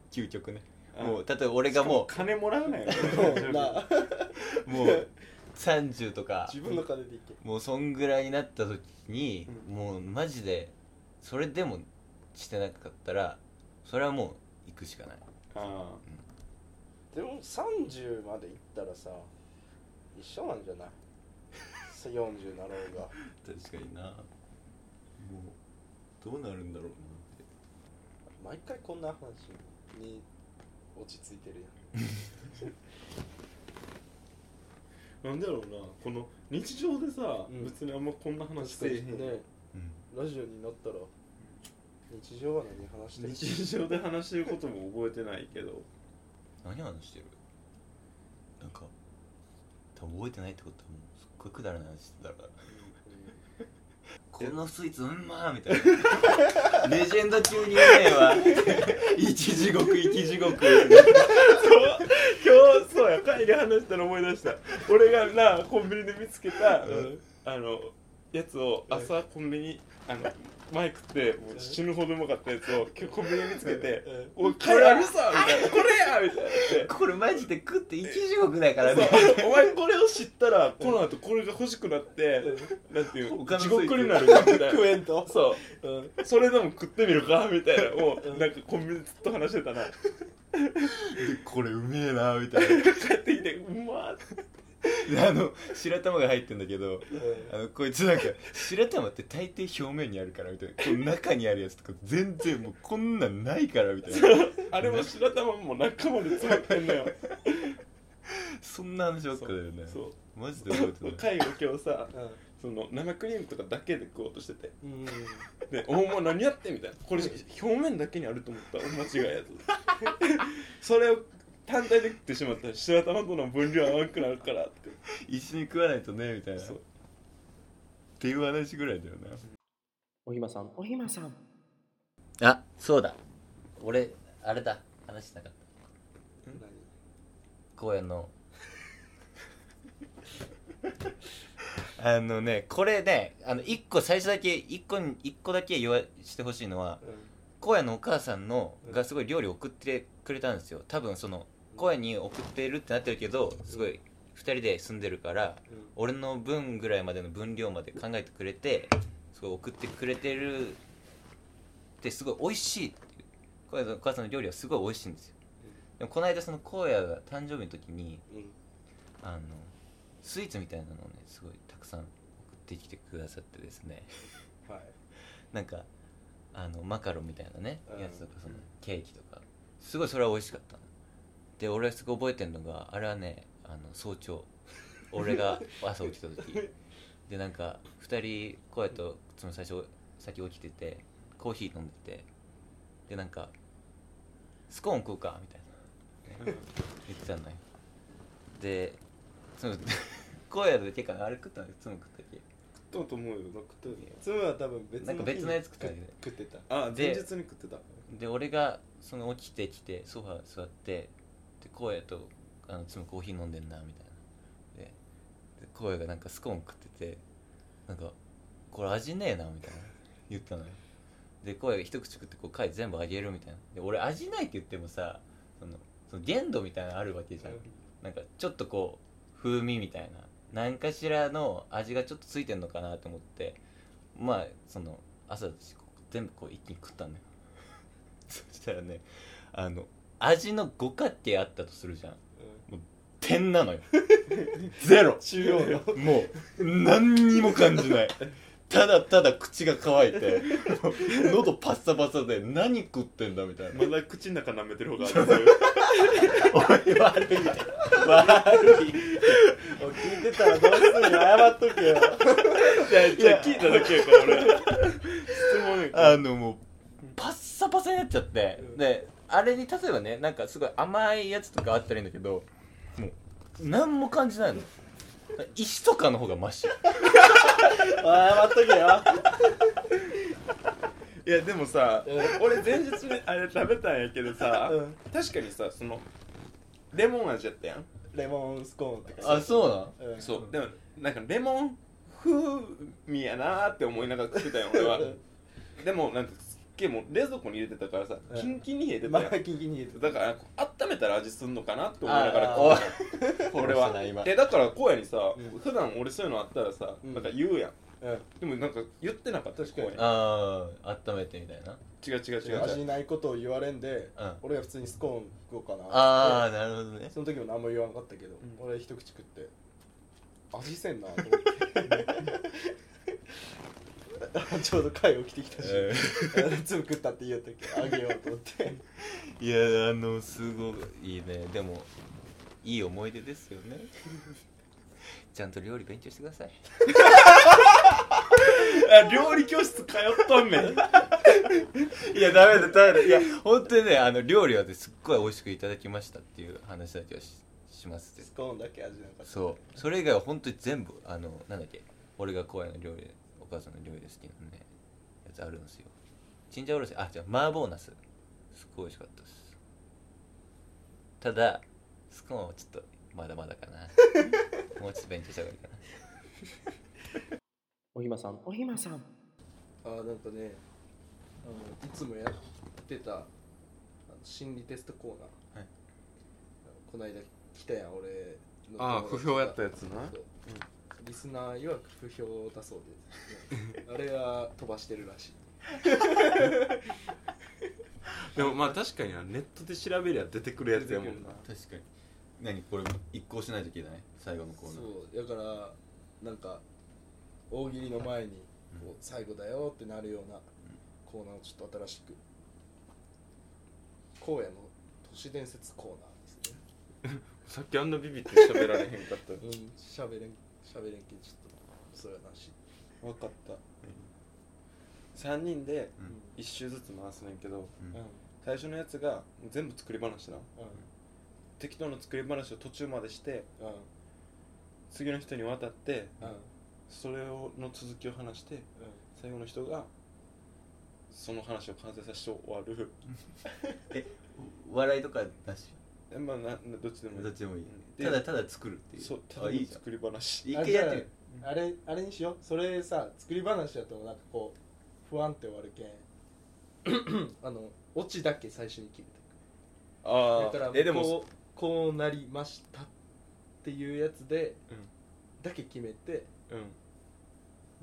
究極ね。あもう例えば俺がも金もらうなよ。そうな。う もう30とか。自分の金でいけ。もうそんぐらいになった時に、うん。もうマジでそれでもしてなかったらそれはもう行くしかない。ああ。でも30までいったらさ一緒なんじゃない？40なろうが。確かにな。もうどうなるんだろうなって。毎回こんな話に落ち着いてるやん。なんだろうなこの日常でさ、うん。別にあんまこんな話せえへん、ね。うん。ラジオになったら日常は何話してる？日常で話してることも覚えてないけど。何話してる？なんか多分覚えてないってことはもうすっごいくだらない話してたからこのスイーツうんまーみたいな。レジェンド級にうめえわ。一地獄一地獄。今日そうや。帰り話したら思い出した。俺がなコンビニで見つけた、うん。あのやつを朝コンビニあのマイクってもう死ぬほどうまかったやつをコンビニで見つけて「おいこれあるさ!」みたいな「これや!」みたいな。これマジで食って一地獄だからね。お前これを知ったらこの後これが欲しくなってなんていう地獄になるみたいな。食えんと。そう。うん。それでも食ってみるかみたいな。のをうんなんかコンビニでずっと話してたな。これうめえなみたいな。帰ってきてうまーっあの白玉が入ってんだけどあのこいつなんか白玉って大抵表面にあるからみたいな。この中にあるやつとか全然もうこんなんないからみたいな。あれも白玉も中まで詰まってんのよ。そんな話ばっかだよね。そう。マジで覚えてない。会が今日さうその生クリームとかだけで食おうとしてて。んうん。で「お前何やって?」みたいな。これ表面だけにあると思った。ら間違いやつ それを単体で食ってしまったら白玉との分量合わんくなるからって。一緒に食わないとねみたいな。っそう。ていう話ぐらいだよなおひまさん。おひまさん。あそうだ。俺あれだ。話しなかった。何公園の。あのねこれねあの1個最初だけ1個に一個だけ言わしてほしいのは荒野のお母さんのがすごい料理送ってくれたんですよ。多分その荒野に送ってるってなってるけどすごい2人で住んでるから俺の分ぐらいまでの分量まで考えてくれてすごい送ってくれてるってすごい美味しいっていう。お母さんの料理はすごい美味しいんですよ。でもこの間その荒野が誕生日の時にうん。あのスイーツみたいなのをねすごいたくさん送ってきてくださってですね。はい。なんかあのマカロンみたいなねうん。やつとかそのケーキとか。すごいそれは美味しかったので俺はすごい覚えてるのがあれはねあの早朝。俺が 朝起きた時。でなんか2人こうやとその最初先起きててコーヒー飲んでて。でなんかスコーン食うかみたいな、ね。言ってたのよ。でその荒野でてかあれ食ったのいつも食ったっけどうと思うよ。な食ったよつむは多分別のなんか別のやつ食った食ってた。あで前日に食ってた。で俺がその起きてきてソファー座ってで荒野とあのいつもコーヒー飲んでんなみたいな。でで荒野がなんかスコーン食っててなんかこれ味ねえなみたいな。言ったのよ。で荒野が一口食ってこう貝全部あげるみたいな。で俺味ないって言ってもさそのその限度みたいなのあるわけじゃん。なんかちょっとこう風味みたいな。何かしらの味がちょっとついてんのかなと思って。まあその朝全部こう一気に食ったんだよ。そしたらねあの味の五角形あったとするじゃん。点なのよ。ゼロ。中央のもう何にも感じない。ただただ口が乾いて 喉パッサパサで何食ってんだみたいな。まだ口の中舐めてる方がある。おい悪い。悪い。お聞いてたらどうするの？謝っとけよ。いやじゃあ聞いただけやから俺。質問あのもうパッサパサになっちゃって、であれに例えばねなんかすごい甘いやつとかあったらいいんだけどもう何も感じないの。石とかの方がマシ。謝っとけよ。いやでもさうん。俺前日にあれ食べたんやけどさ、うん。確かにさそのレモン味やったやん。レモンスコーンってか。あそうなんうん。そう。でもなんかレモン風味やなーって思いながら食ってたよ俺は。でもなんかすっげえもう冷蔵庫に入れてたからさうんキンキンに冷えてたまやん。あキンキンに入れてだからこう温めたら味すんのかなって思 いながらあー食ってた俺はえだから荒野にさ、うん。普段俺そういうのあったらさ、うん。なんか言うやん。うん。でもなんか言ってなかった確かに。こうああ温めてみたいな。違う違う違う違う。味ないことを言われんで、うん。俺が普通にスコーン食おうかなああなるほどね。その時も何も言わなかったけど、ん。俺一口食って味せんなと思って ちょうど貝起きてきたし、え 粒食ったって言うたけどあげようと思って。いやあのすごいいいね。でもいい思い出ですよね。ちゃんと料理勉強してください。あ料理教室通っとんねん。いやダメだダメだ。いや本当にねあの料理はねすっごい美味しくいただきましたっていう話だけはししますスコーンだけ味なかった。そう。それ以外は本当に全部あのなんだっけ俺が荒野の料理。お母さんの料理で好きなねやつあるんですよ。チンジャオロース。あじゃあ麻婆ナス。すっごい美味しかったです。ただスコーンはちょっとまだまだかな。もうちょっと勉強した方がいいかな。おひまさん。おひまさん。あーなんかねあのいつもやってたあの心理テストコーナー、はい。この間来たやん俺のああ不評やったやつな。そうリスナー曰く不評だそうで、あれは飛ばしてるらしい。でもまあ確かになネットで調べりゃ出てくるやつやもんな。確かに。何これ一行しないといけない最後のコーナー。そうだからなんか大喜利の前にこう最後だよってなるようなコーナーをちょっと新しく。荒野の都市伝説コーナーですね。さっきあんなビビって喋られへんかった。うんしゃべれんしゃべれんけどちょっとそれはなし。分かった。3人でうん。1周ずつ回すねんけどうん。うん最初のやつが全部作り話な。う適当な作り話を途中までしてんうん。次の人に渡ってうん。それをの続きを話して最後の人がその話を完成させて終わる。笑いとかなし？えまあななどっちでもいい。どっちでもいい。でただただ作るっていう。そうたあいい作り話。一あ回やってああれあれにしよう。それさ作り話だとなんかこう不安って終わるけん。あのオチだけ最初に決めてあだからえでもこうこうなりましたっていうやつでうん。だけ決めてう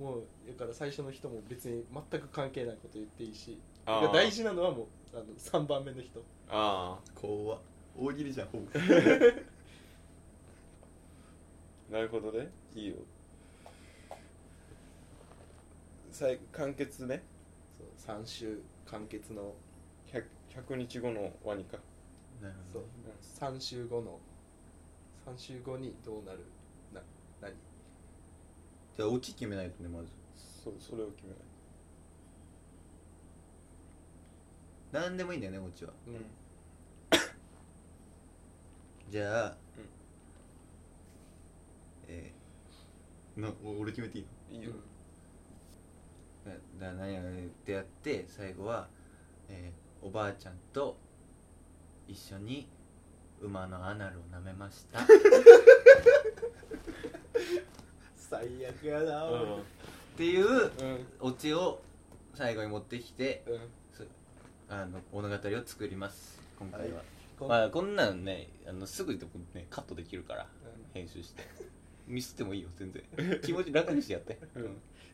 ん。もうだから最初の人も別に全く関係ないこと言っていいし。大事なのはもうあの3番目の人。あ怖大喜利じゃんほぼ。あ なるほどね。いいよ。最完結ね。そう3週完結の。100, 100日後のワニか。なるそう。3週後の。3週後にどうなる？な何？じゃあオチ決めないとねまず。そうそれを決めない。何でもいいんだよねオチは。うんじゃあ、うん。えー、なお俺決めていいの？いいよ、だだ何やってやって最後は、えーおばあちゃんと一緒に馬のアナルを舐めました。っ 最悪やな。うん。ていううんオチを最後に持ってきてうん。すあの物語を作ります。今回は、こまあこんなんねあのすぐでもねカットできるから編集して。ミスってもいいよ全然。気持ち楽にしてやって、うん。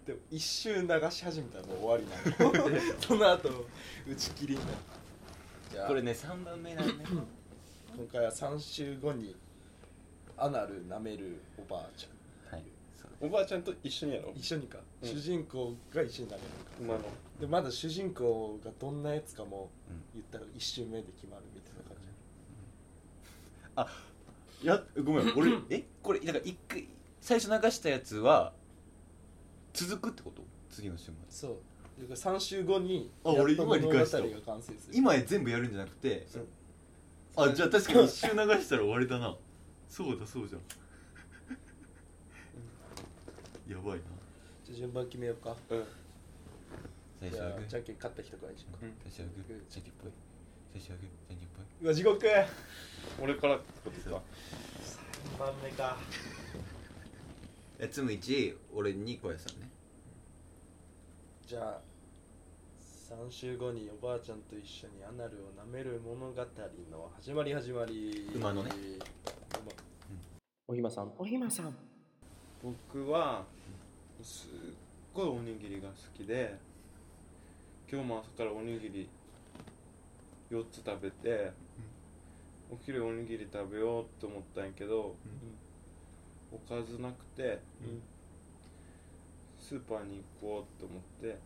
でも一周流し始めたらもう終わりなの。その後打ち切りになる。じゃあ。これね3番目なんね 今回は3週後にアナル舐めるおばあちゃん。はい。そうおばあちゃんと一緒にやろう。一緒にか、うん。主人公が一緒に舐めるか。馬のでまだ主人公がどんなやつかもうん。言ったら一周目で決まるやごめん俺 え？これだから一回最初流したやつは続くってこと？次の週までそう。だから3週後にあ俺今理解した。今全部やるんじゃなくてあじゃあ確かに一周流したら終わりだな。そうだそうじゃん。やばいな。じゃあ順番決めようか。うん。最初はグー。じゃんけん勝った人からにしようか。うん。最初はグー。じゃんけんぽいうわ地獄。俺からってことか？3番目か。えつむ1俺に小屋さんね。じゃあ3週後におばあちゃんと一緒にアナルを舐める物語の始まり始まり。馬のね。おひまさん。おひまさん。僕はすっごいおにぎりが好きで今日も朝からおにぎり4つ食べて、お昼おにぎり食べようと思ったんやけど、おかずなくて、スーパーに行こうと思って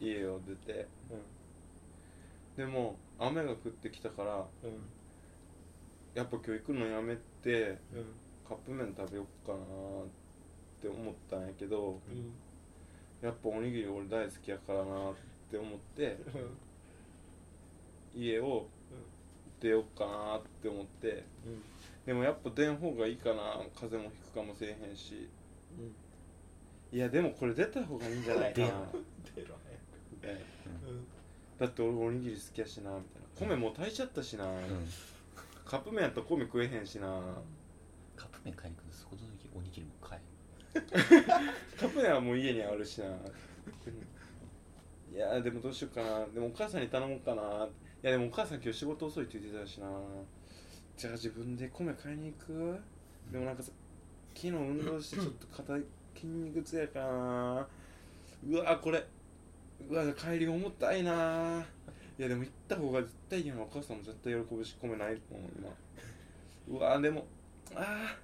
家を出て、でも雨が降ってきたからやっぱ今日行くのやめてカップ麺食べよっかなって思ったんやけど、やっぱおにぎり俺大好きやからなって思って家を出ようかなって思ってでもやっぱ出ん方がいいかな風邪もひくかもしれへんし。いやでもこれ出た方がいいんじゃないかな。ねだって俺おにぎり好きやしなみたいな。米もう炊いちゃったしな、うんカップ麺やったら米食えへんしな。カップ麺買いに行くのそこの時おにぎりも買カップ麺はもう家にあるしな。うん。いやでもどうしようかな。でもお母さんに頼もうかな。いやでもお母さん今日仕事遅いって言ってたしな。じゃあ自分で米買いに行く？でもなんかさ昨日運動してちょっと肩筋肉痛やからな。うわこれ。うわ帰り重たいな。いやでも行った方が絶対いいやんお母さんも絶対喜ぶし米ないもん今。うわでもあ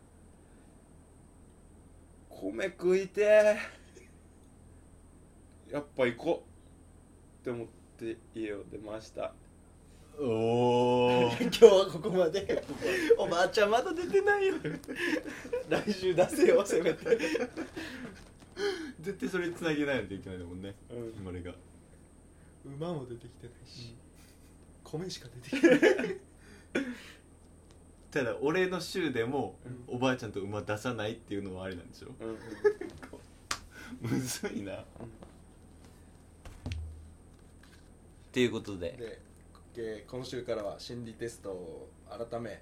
ー。米食いてー。やっぱ行こうって思って家を出ましたおお 今日はここまで。おばあちゃんまだ出てないよ。来週出せよせめて。絶対それつなげないといけないもんね。うん。今俺が。馬も出てきてないし、米しか出てきてない。ただ俺の週でもおばあちゃんと馬出さないっていうのはありなんでしょ？うんうん。むずいな。っていうことでで、えー今週からは心理テストを改め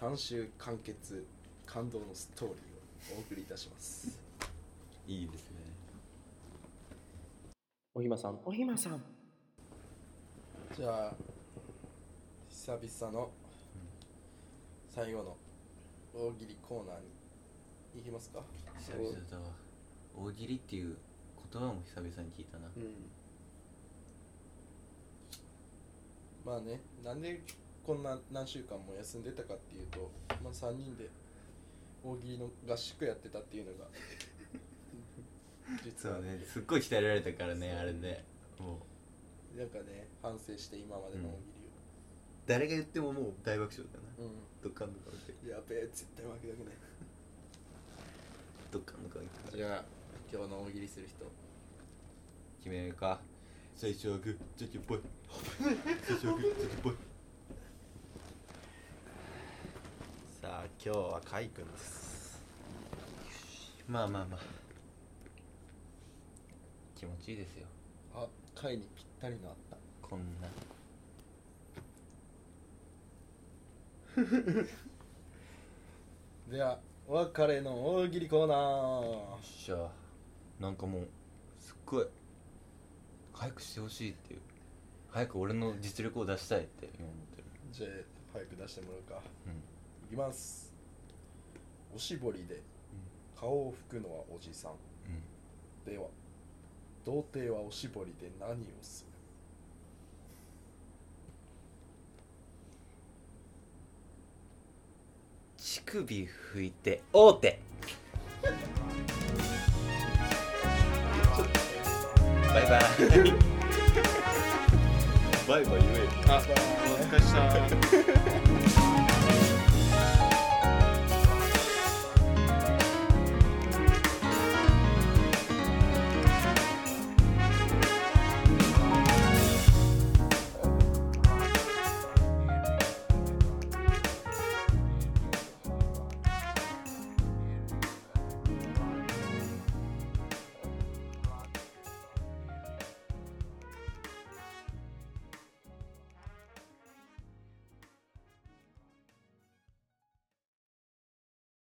3週完結感動のストーリーをお送りいたします。いいですね。おひまさん、おひまさん。じゃあ久々の最後の大喜利コーナーに行きますか。久々だわ。大喜利っていう言葉も久々に聞いたな。うんまあねなんでこんな何週間も休んでたかっていうと、まあ、3人で大喜利の合宿やってたっていうのが 実はね。すっごい鍛えられたからねあれでもう。なんかね反省して今までの大喜誰が言ってももう大爆笑だな。利を、どっかんどっかんで。うんやべえ絶対負けたくない。どっかんどっかん行くじゃあ今日の大喜利する人。決めるか最初はグーじゃけんぽい。最初はグーじゃけんぽい。さあ今日はカイ君です。まあまあまあ。気持ちいいですよ。あカイにぴったりのあった。こんな。ではお別れの大喜利コーナー。よっしゃなんかもうすっごい早くしてほしいっていう。早く俺の実力を出したいって今思ってる。じゃあ早く出してもらうか。うん。いきます。おしぼりで顔を拭くのはおじさん。うん。では童貞はおしぼりで何をする？乳首拭いて大手バイバイ。バイバイ言えよ。あお疲れした。